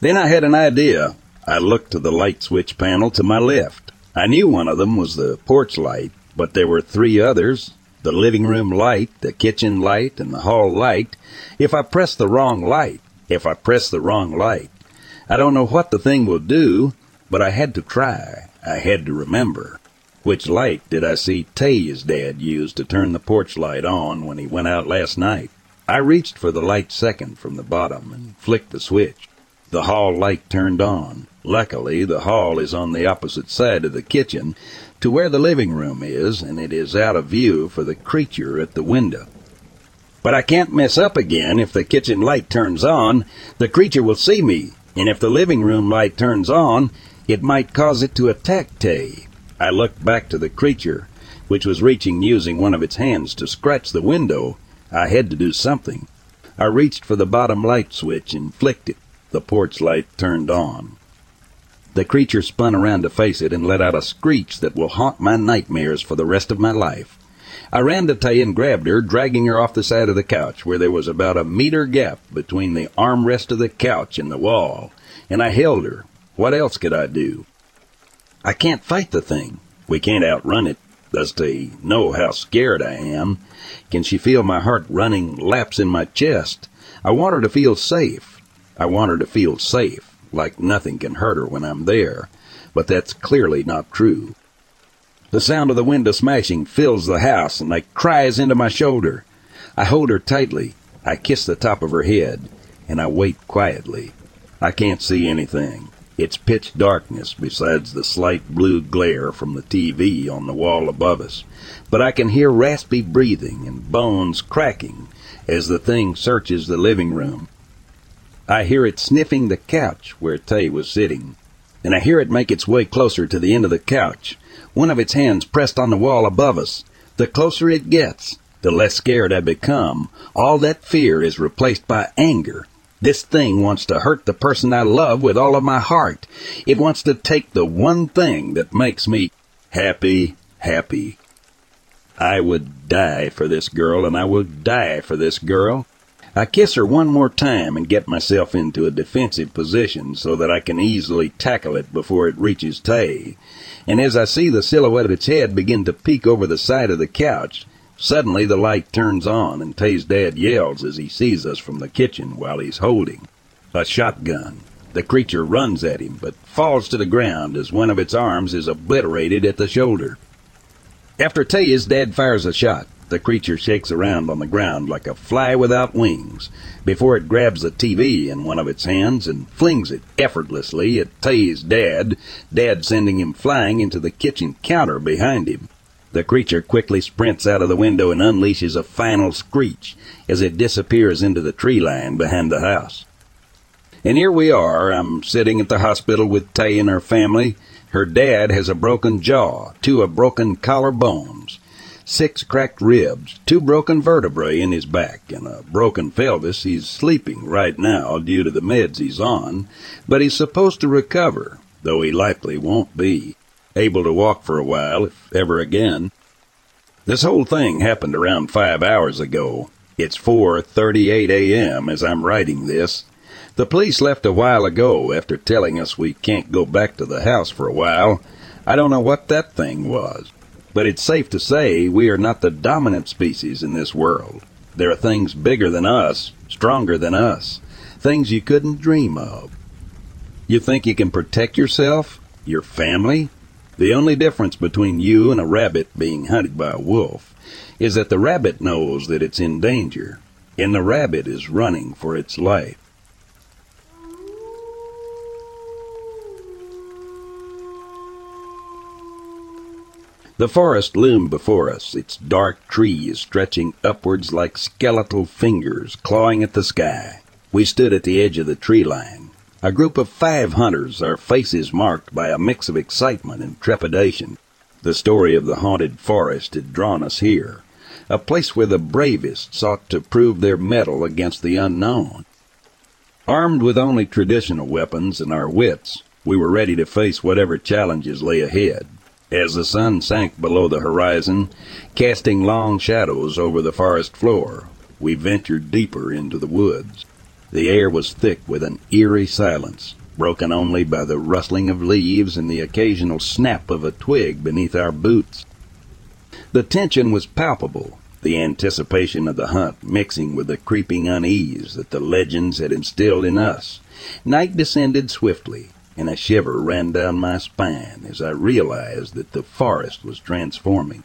Then I had an idea. I looked to the light switch panel to my left. I knew one of them was the porch light, but there were three others the living room light, the kitchen light, and the hall light. If I pressed the wrong light, if I press the wrong light, I don't know what the thing will do, but I had to try. I had to remember. Which light did I see Tay's dad use to turn the porch light on when he went out last night? I reached for the light second from the bottom and flicked the switch. The hall light turned on. Luckily, the hall is on the opposite side of the kitchen to where the living room is, and it is out of view for the creature at the window. But I can't mess up again if the kitchen light turns on. The creature will see me, and if the living room light turns on, it might cause it to attack Tay. I looked back to the creature, which was reaching using one of its hands to scratch the window. I had to do something. I reached for the bottom light switch and flicked it. The porch light turned on. The creature spun around to face it and let out a screech that will haunt my nightmares for the rest of my life. I ran to Tay and grabbed her, dragging her off the side of the couch, where there was about a meter gap between the armrest of the couch and the wall, and I held her. What else could I do? I can't fight the thing. We can't outrun it. Does Tay know how scared I am? Can she feel my heart running laps in my chest? I want her to feel safe. I want her to feel safe, like nothing can hurt her when I'm there. But that's clearly not true. The sound of the window smashing fills the house, and I cries into my shoulder. I hold her tightly. I kiss the top of her head, and I wait quietly. I can't see anything. It's pitch darkness besides the slight blue glare from the TV on the wall above us, but I can hear raspy breathing and bones cracking as the thing searches the living room. I hear it sniffing the couch where Tay was sitting, and I hear it make its way closer to the end of the couch, one of its hands pressed on the wall above us. The closer it gets, the less scared I become. All that fear is replaced by anger this thing wants to hurt the person I love with all of my heart. It wants to take the one thing that makes me happy, happy. I would die for this girl, and I will die for this girl. I kiss her one more time and get myself into a defensive position so that I can easily tackle it before it reaches Tay. And as I see the silhouette of its head begin to peek over the side of the couch, Suddenly the light turns on and Tay's dad yells as he sees us from the kitchen while he's holding a shotgun. The creature runs at him but falls to the ground as one of its arms is obliterated at the shoulder. After Tay's dad fires a shot, the creature shakes around on the ground like a fly without wings before it grabs the TV in one of its hands and flings it effortlessly at Tay's dad, dad sending him flying into the kitchen counter behind him. The creature quickly sprints out of the window and unleashes a final screech as it disappears into the tree line behind the house. And here we are. I'm sitting at the hospital with Tay and her family. Her dad has a broken jaw, two of broken collarbones, six cracked ribs, two broken vertebrae in his back, and a broken pelvis. He's sleeping right now due to the meds he's on, but he's supposed to recover, though he likely won't be able to walk for a while, if ever again. This whole thing happened around five hours ago. It's 4.38 a.m. as I'm writing this. The police left a while ago after telling us we can't go back to the house for a while. I don't know what that thing was, but it's safe to say we are not the dominant species in this world. There are things bigger than us, stronger than us, things you couldn't dream of. You think you can protect yourself, your family, the only difference between you and a rabbit being hunted by a wolf is that the rabbit knows that it's in danger, and the rabbit is running for its life. The forest loomed before us, its dark trees stretching upwards like skeletal fingers clawing at the sky. We stood at the edge of the tree line, a group of five hunters, our faces marked by a mix of excitement and trepidation. The story of the haunted forest had drawn us here, a place where the bravest sought to prove their mettle against the unknown. Armed with only traditional weapons and our wits, we were ready to face whatever challenges lay ahead. As the sun sank below the horizon, casting long shadows over the forest floor, we ventured deeper into the woods. The air was thick with an eerie silence, broken only by the rustling of leaves and the occasional snap of a twig beneath our boots. The tension was palpable, the anticipation of the hunt mixing with the creeping unease that the legends had instilled in us. Night descended swiftly, and a shiver ran down my spine as I realized that the forest was transforming.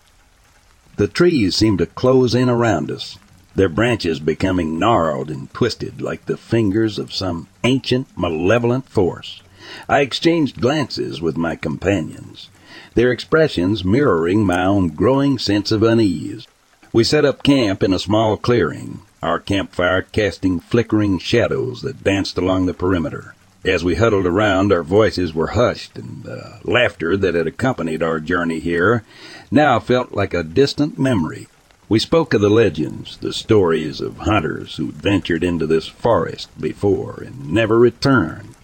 The trees seemed to close in around us, their branches becoming gnarled and twisted like the fingers of some ancient, malevolent force. I exchanged glances with my companions, their expressions mirroring my own growing sense of unease. We set up camp in a small clearing, our campfire casting flickering shadows that danced along the perimeter. As we huddled around, our voices were hushed, and the laughter that had accompanied our journey here now felt like a distant memory. We spoke of the legends, the stories of hunters who'd ventured into this forest before and never returned.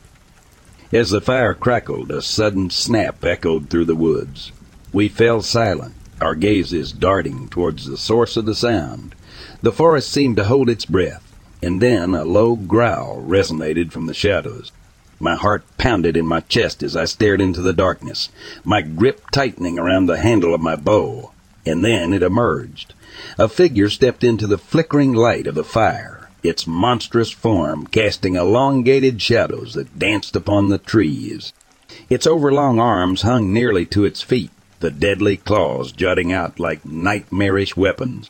As the fire crackled, a sudden snap echoed through the woods. We fell silent, our gazes darting towards the source of the sound. The forest seemed to hold its breath, and then a low growl resonated from the shadows. My heart pounded in my chest as I stared into the darkness, my grip tightening around the handle of my bow. And then it emerged. A figure stepped into the flickering light of the fire, its monstrous form casting elongated shadows that danced upon the trees. Its overlong arms hung nearly to its feet, the deadly claws jutting out like nightmarish weapons.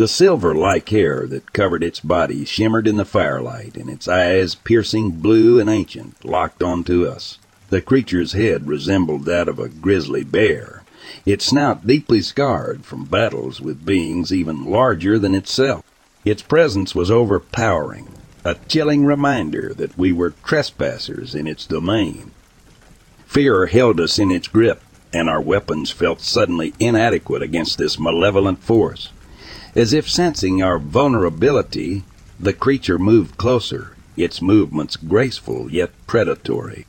The silver-like hair that covered its body shimmered in the firelight, and its eyes, piercing blue and ancient, locked onto us. The creature's head resembled that of a grizzly bear, its snout deeply scarred from battles with beings even larger than itself. Its presence was overpowering, a chilling reminder that we were trespassers in its domain. Fear held us in its grip, and our weapons felt suddenly inadequate against this malevolent force. As if sensing our vulnerability, the creature moved closer, its movements graceful yet predatory.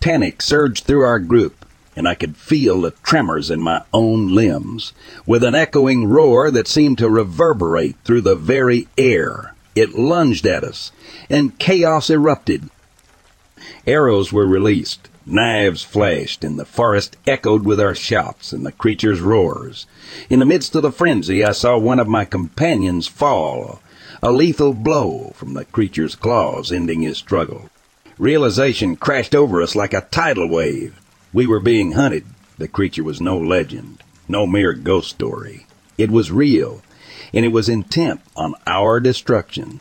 Panic surged through our group, and I could feel the tremors in my own limbs. With an echoing roar that seemed to reverberate through the very air, it lunged at us, and chaos erupted. Arrows were released, Knives flashed, and the forest echoed with our shouts and the creature's roars. In the midst of the frenzy, I saw one of my companions fall, a lethal blow from the creature's claws ending his struggle. Realization crashed over us like a tidal wave. We were being hunted. The creature was no legend, no mere ghost story. It was real, and it was intent on our destruction.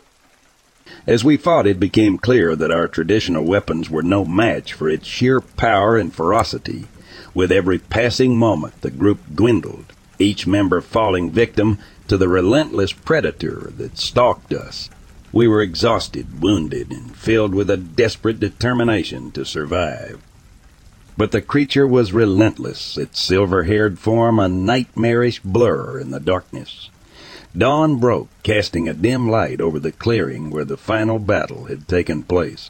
As we fought, it became clear that our traditional weapons were no match for its sheer power and ferocity. With every passing moment, the group dwindled, each member falling victim to the relentless predator that stalked us. We were exhausted, wounded, and filled with a desperate determination to survive. But the creature was relentless, its silver haired form a nightmarish blur in the darkness. Dawn broke, casting a dim light over the clearing where the final battle had taken place.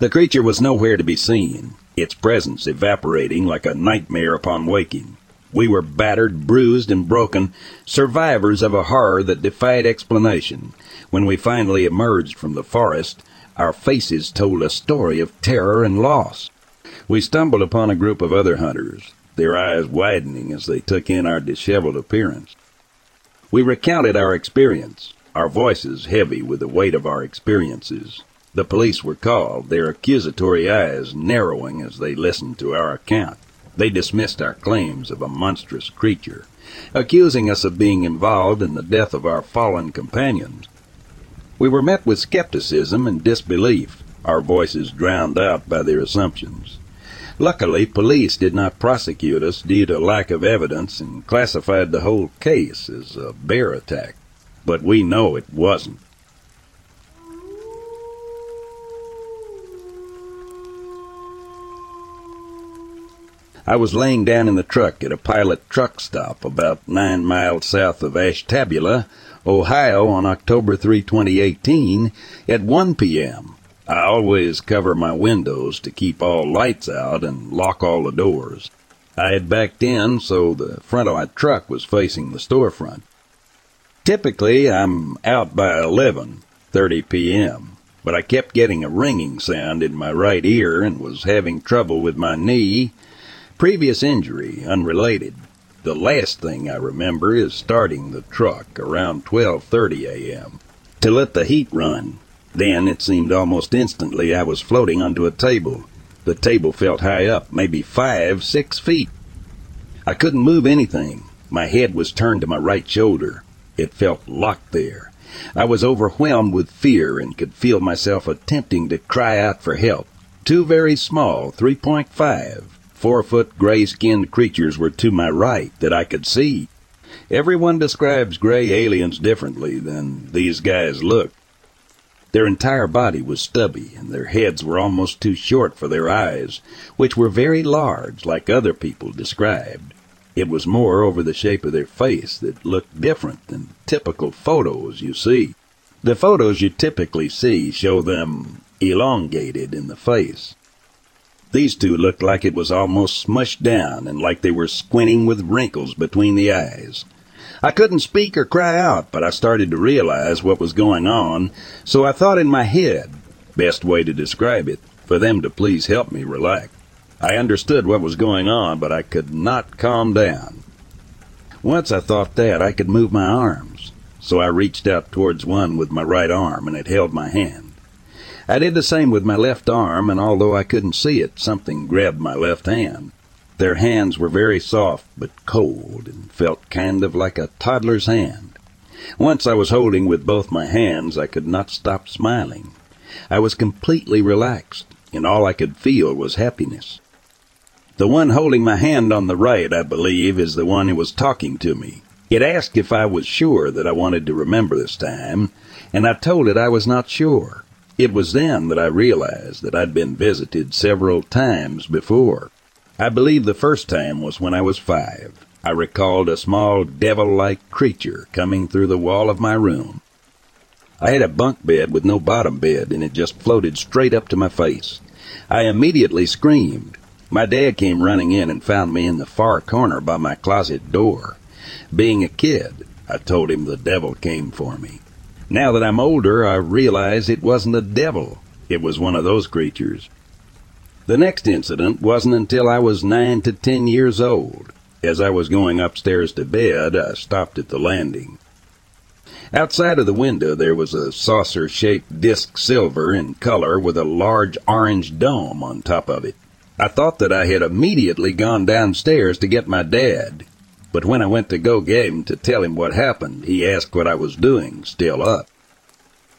The creature was nowhere to be seen, its presence evaporating like a nightmare upon waking. We were battered, bruised, and broken, survivors of a horror that defied explanation. When we finally emerged from the forest, our faces told a story of terror and loss. We stumbled upon a group of other hunters, their eyes widening as they took in our disheveled appearance. We recounted our experience, our voices heavy with the weight of our experiences. The police were called, their accusatory eyes narrowing as they listened to our account. They dismissed our claims of a monstrous creature, accusing us of being involved in the death of our fallen companions. We were met with skepticism and disbelief, our voices drowned out by their assumptions. Luckily, police did not prosecute us due to lack of evidence and classified the whole case as a bear attack. But we know it wasn't. I was laying down in the truck at a pilot truck stop about nine miles south of Ashtabula, Ohio on October 3, 2018 at 1 p.m. I always cover my windows to keep all lights out and lock all the doors. I had backed in so the front of my truck was facing the storefront. Typically, I'm out by 11:30 p.m., but I kept getting a ringing sound in my right ear and was having trouble with my knee. Previous injury unrelated. The last thing I remember is starting the truck around 12:30 a.m. to let the heat run. Then it seemed almost instantly I was floating onto a table. The table felt high up, maybe five, six feet. I couldn't move anything. My head was turned to my right shoulder. It felt locked there. I was overwhelmed with fear and could feel myself attempting to cry out for help. Two very small, 3.5, four foot gray skinned creatures were to my right that I could see. Everyone describes gray aliens differently than these guys looked. Their entire body was stubby, and their heads were almost too short for their eyes, which were very large, like other people described. It was more over the shape of their face that looked different than typical photos you see. The photos you typically see show them elongated in the face. These two looked like it was almost smushed down and like they were squinting with wrinkles between the eyes. I couldn't speak or cry out, but I started to realize what was going on, so I thought in my head, best way to describe it, for them to please help me relax. I understood what was going on, but I could not calm down. Once I thought that I could move my arms, so I reached out towards one with my right arm and it held my hand. I did the same with my left arm, and although I couldn't see it, something grabbed my left hand. Their hands were very soft but cold and felt kind of like a toddler's hand. Once I was holding with both my hands, I could not stop smiling. I was completely relaxed, and all I could feel was happiness. The one holding my hand on the right, I believe, is the one who was talking to me. It asked if I was sure that I wanted to remember this time, and I told it I was not sure. It was then that I realized that I'd been visited several times before. I believe the first time was when I was five. I recalled a small devil-like creature coming through the wall of my room. I had a bunk bed with no bottom bed, and it just floated straight up to my face. I immediately screamed. My dad came running in and found me in the far corner by my closet door. Being a kid, I told him the devil came for me. Now that I'm older, I realize it wasn't a devil. It was one of those creatures. The next incident wasn't until I was nine to ten years old. As I was going upstairs to bed, I stopped at the landing. Outside of the window there was a saucer-shaped disc silver in color with a large orange dome on top of it. I thought that I had immediately gone downstairs to get my dad, but when I went to go get him to tell him what happened, he asked what I was doing, still up.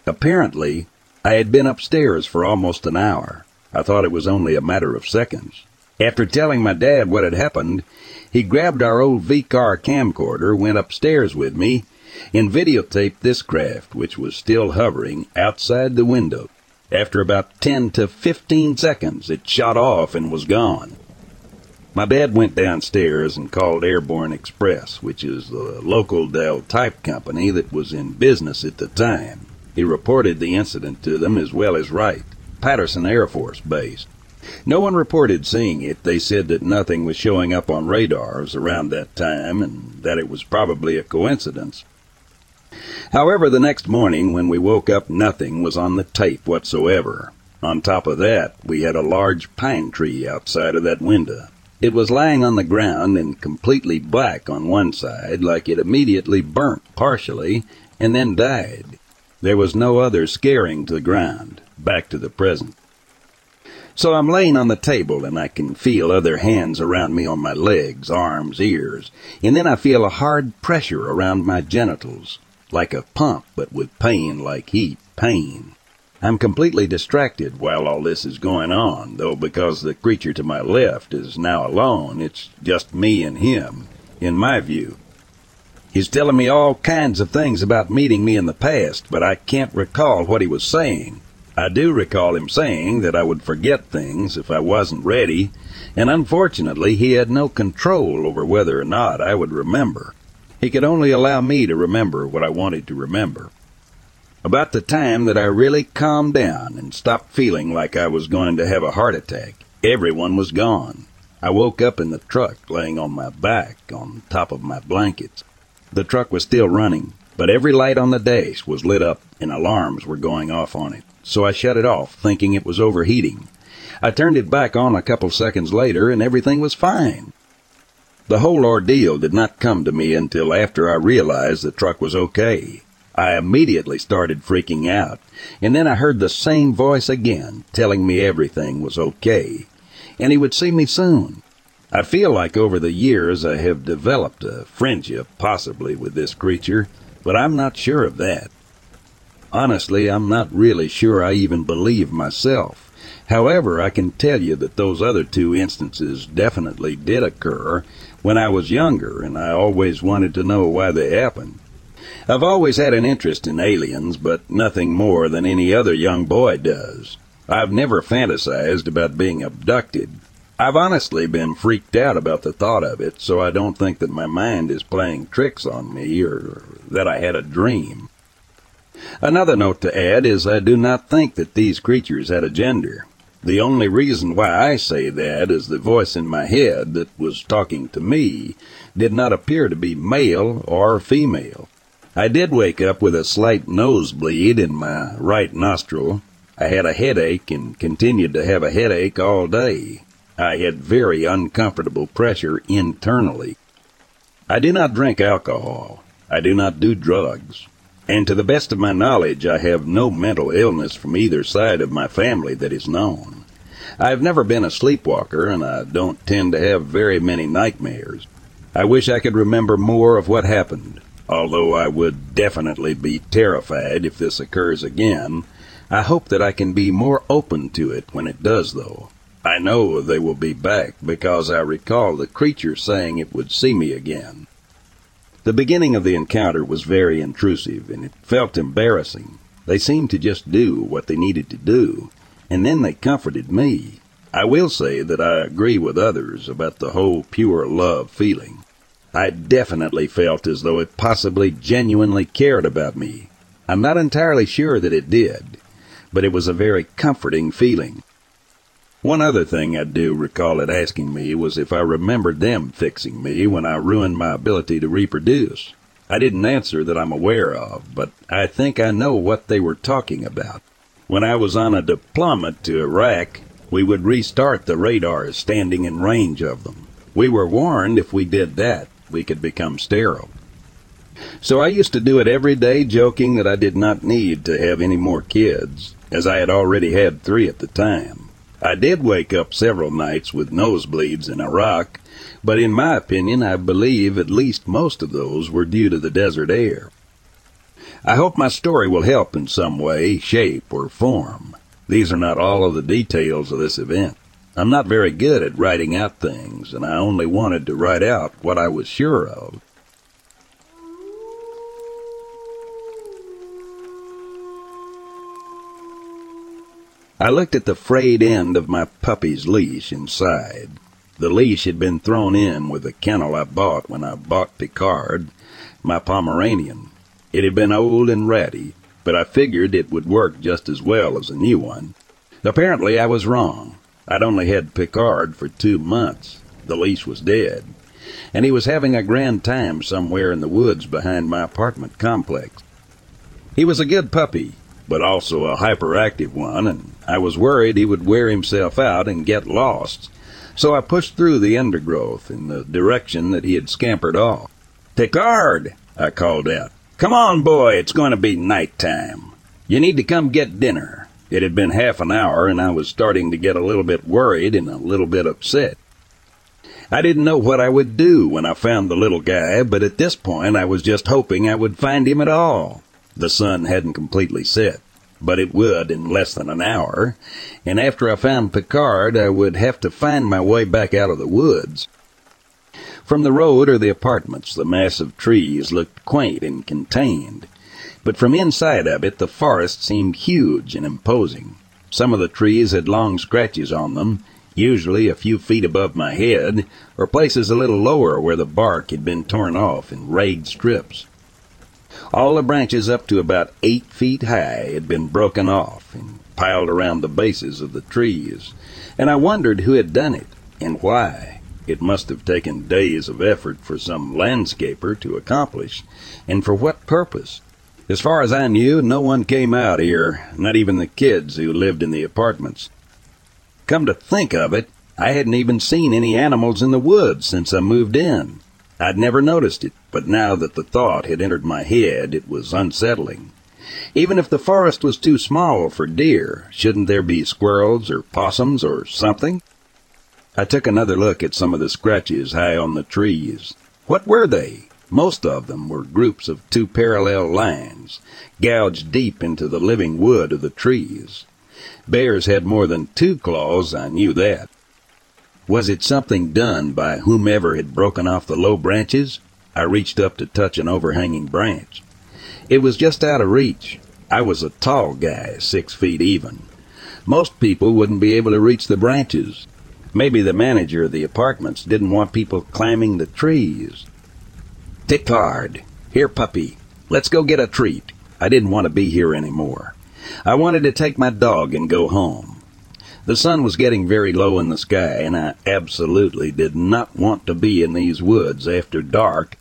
Apparently, I had been upstairs for almost an hour. I thought it was only a matter of seconds. After telling my dad what had happened, he grabbed our old VCR camcorder, went upstairs with me, and videotaped this craft, which was still hovering outside the window. After about 10 to 15 seconds, it shot off and was gone. My dad went downstairs and called Airborne Express, which is the local Dell type company that was in business at the time. He reported the incident to them as well as Wright, Patterson Air Force Base. No one reported seeing it. They said that nothing was showing up on radars around that time and that it was probably a coincidence. However, the next morning when we woke up, nothing was on the tape whatsoever. On top of that, we had a large pine tree outside of that window. It was lying on the ground and completely black on one side, like it immediately burnt partially and then died. There was no other scaring to the ground, back to the present. So I'm laying on the table and I can feel other hands around me on my legs, arms, ears, and then I feel a hard pressure around my genitals like a pump, but with pain like heat, pain. I'm completely distracted while all this is going on, though because the creature to my left is now alone, it's just me and him, in my view. He's telling me all kinds of things about meeting me in the past, but I can't recall what he was saying. I do recall him saying that I would forget things if I wasn't ready, and unfortunately he had no control over whether or not I would remember. He could only allow me to remember what I wanted to remember. About the time that I really calmed down and stopped feeling like I was going to have a heart attack, everyone was gone. I woke up in the truck, laying on my back on top of my blankets. The truck was still running, but every light on the dash was lit up and alarms were going off on it, so I shut it off, thinking it was overheating. I turned it back on a couple seconds later and everything was fine. The whole ordeal did not come to me until after I realized the truck was okay. I immediately started freaking out, and then I heard the same voice again telling me everything was okay, and he would see me soon. I feel like over the years I have developed a friendship, possibly with this creature, but I'm not sure of that. Honestly, I'm not really sure I even believe myself. However, I can tell you that those other two instances definitely did occur when I was younger, and I always wanted to know why they happened. I've always had an interest in aliens, but nothing more than any other young boy does. I've never fantasized about being abducted. I've honestly been freaked out about the thought of it, so I don't think that my mind is playing tricks on me or that I had a dream. Another note to add is I do not think that these creatures had a gender. The only reason why I say that is the voice in my head that was talking to me did not appear to be male or female. I did wake up with a slight nosebleed in my right nostril. I had a headache and continued to have a headache all day. I had very uncomfortable pressure internally. I do not drink alcohol. I do not do drugs. And to the best of my knowledge, I have no mental illness from either side of my family that is known. I've never been a sleepwalker, and I don't tend to have very many nightmares. I wish I could remember more of what happened. Although I would definitely be terrified if this occurs again, I hope that I can be more open to it when it does, though. I know they will be back because I recall the creature saying it would see me again. The beginning of the encounter was very intrusive, and it felt embarrassing. They seemed to just do what they needed to do, and then they comforted me. I will say that I agree with others about the whole pure love feeling. I definitely felt as though it possibly genuinely cared about me. I'm not entirely sure that it did, but it was a very comforting feeling. One other thing I do recall it asking me was if I remembered them fixing me when I ruined my ability to reproduce. I didn't answer that I'm aware of, but I think I know what they were talking about. When I was on a deployment to Iraq, we would restart the radars standing in range of them. We were warned if we did that, we could become sterile. So I used to do it every day, joking that I did not need to have any more kids, as I had already had three at the time. I did wake up several nights with nosebleeds in Iraq, but in my opinion, I believe at least most of those were due to the desert air. I hope my story will help in some way, shape, or form. These are not all of the details of this event. I'm not very good at writing out things, and I only wanted to write out what I was sure of. I looked at the frayed end of my puppy's leash inside. The leash had been thrown in with the kennel I bought when I bought Picard, my Pomeranian. It had been old and ratty, but I figured it would work just as well as a new one. Apparently I was wrong. I'd only had Picard for two months. The leash was dead, and he was having a grand time somewhere in the woods behind my apartment complex. He was a good puppy, but also a hyperactive one, and I was worried he would wear himself out and get lost. So I pushed through the undergrowth in the direction that he had scampered off. Picard, I called out. Come on, boy, it's going to be night time. You need to come get dinner. It had been half an hour, and I was starting to get a little bit worried and a little bit upset. I didn't know what I would do when I found the little guy, but at this point I was just hoping I would find him at all. The sun hadn't completely set, but it would in less than an hour, and after I found Picard, I would have to find my way back out of the woods. From the road or the apartments, the massive trees looked quaint and contained. But from inside of it, the forest seemed huge and imposing. Some of the trees had long scratches on them, usually a few feet above my head, or places a little lower where the bark had been torn off in ragged strips. All the branches up to about eight feet high had been broken off and piled around the bases of the trees, and I wondered who had done it and why. It must have taken days of effort for some landscaper to accomplish, and for what purpose? As far as I knew, no one came out here, not even the kids who lived in the apartments. Come to think of it, I hadn't even seen any animals in the woods since I moved in. I'd never noticed it, but now that the thought had entered my head, it was unsettling. Even if the forest was too small for deer, shouldn't there be squirrels or possums or something? I took another look at some of the scratches high on the trees. What were they? Most of them were groups of two parallel lines, gouged deep into the living wood of the trees. Bears had more than two claws, I knew that. Was it something done by whomever had broken off the low branches? I reached up to touch an overhanging branch. It was just out of reach. I was a tall guy, six feet even. Most people wouldn't be able to reach the branches. Maybe the manager of the apartments didn't want people climbing the trees. Picard, here, puppy. Let's go get a treat. I didn't want to be here anymore. I wanted to take my dog and go home. The sun was getting very low in the sky, and I absolutely did not want to be in these woods after dark.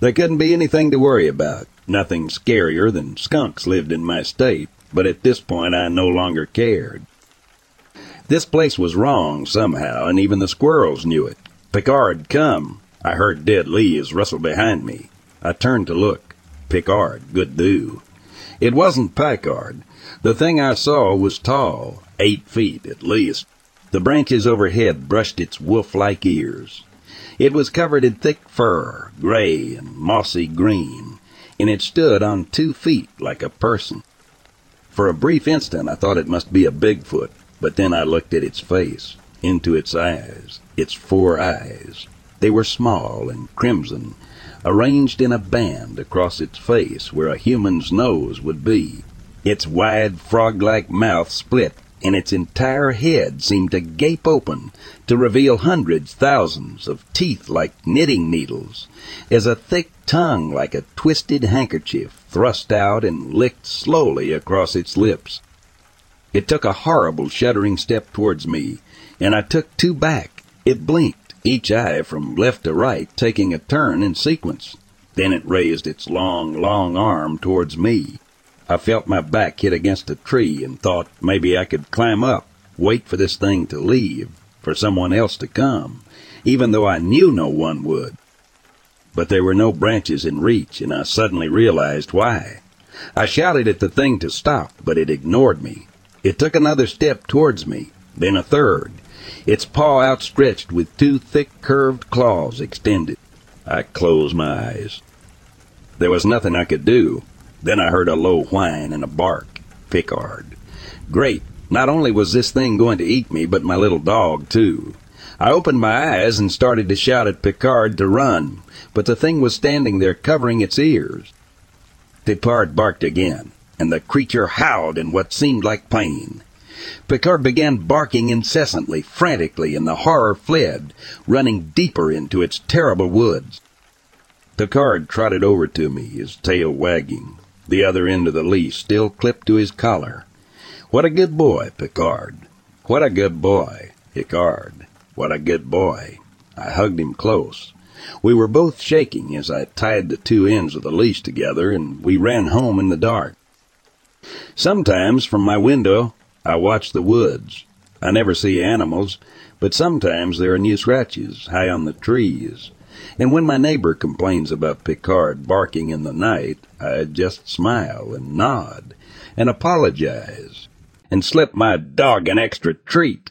There couldn't be anything to worry about. Nothing scarier than skunks lived in my state, but at this point I no longer cared. This place was wrong somehow, and even the squirrels knew it. Picard, come. I heard dead leaves rustle behind me. I turned to look. Picard, good do. It wasn't Picard. The thing I saw was tall, eight feet at least. The branches overhead brushed its wolf-like ears. It was covered in thick fur, gray and mossy green, and it stood on two feet like a person. For a brief instant I thought it must be a Bigfoot, but then I looked at its face, into its eyes, its four eyes. They were small and crimson, arranged in a band across its face where a human's nose would be. Its wide, frog-like mouth split, and its entire head seemed to gape open to reveal hundreds, thousands of teeth like knitting needles, as a thick tongue like a twisted handkerchief thrust out and licked slowly across its lips. It took a horrible, shuddering step towards me, and I took two back. It blinked, each eye from left to right taking a turn in sequence. Then it raised its long, long arm towards me. I felt my back hit against a tree and thought maybe I could climb up, wait for this thing to leave, for someone else to come, even though I knew no one would. But there were no branches in reach, and I suddenly realized why. I shouted at the thing to stop, but it ignored me. It took another step towards me, then a third, its paw outstretched with two thick curved claws extended. I closed my eyes. There was nothing I could do. Then I heard a low whine and a bark. Picard. Great. Not only was this thing going to eat me, but my little dog, too. I opened my eyes and started to shout at Picard to run, but the thing was standing there covering its ears. Picard barked again, and the creature howled in what seemed like pain. Picard began barking incessantly, frantically, and the horror fled, running deeper into its terrible woods. Picard trotted over to me, his tail wagging the other end of the leash still clipped to his collar. What a good boy, Picard. What a good boy, Picard. What a good boy. I hugged him close. We were both shaking as I tied the two ends of the leash together, and we ran home in the dark. Sometimes from my window I watch the woods. I never see animals, but sometimes there are new scratches high on the trees. And when my neighbor complains about Picard barking in the night, I just smile and nod and apologize and slip my dog an extra treat.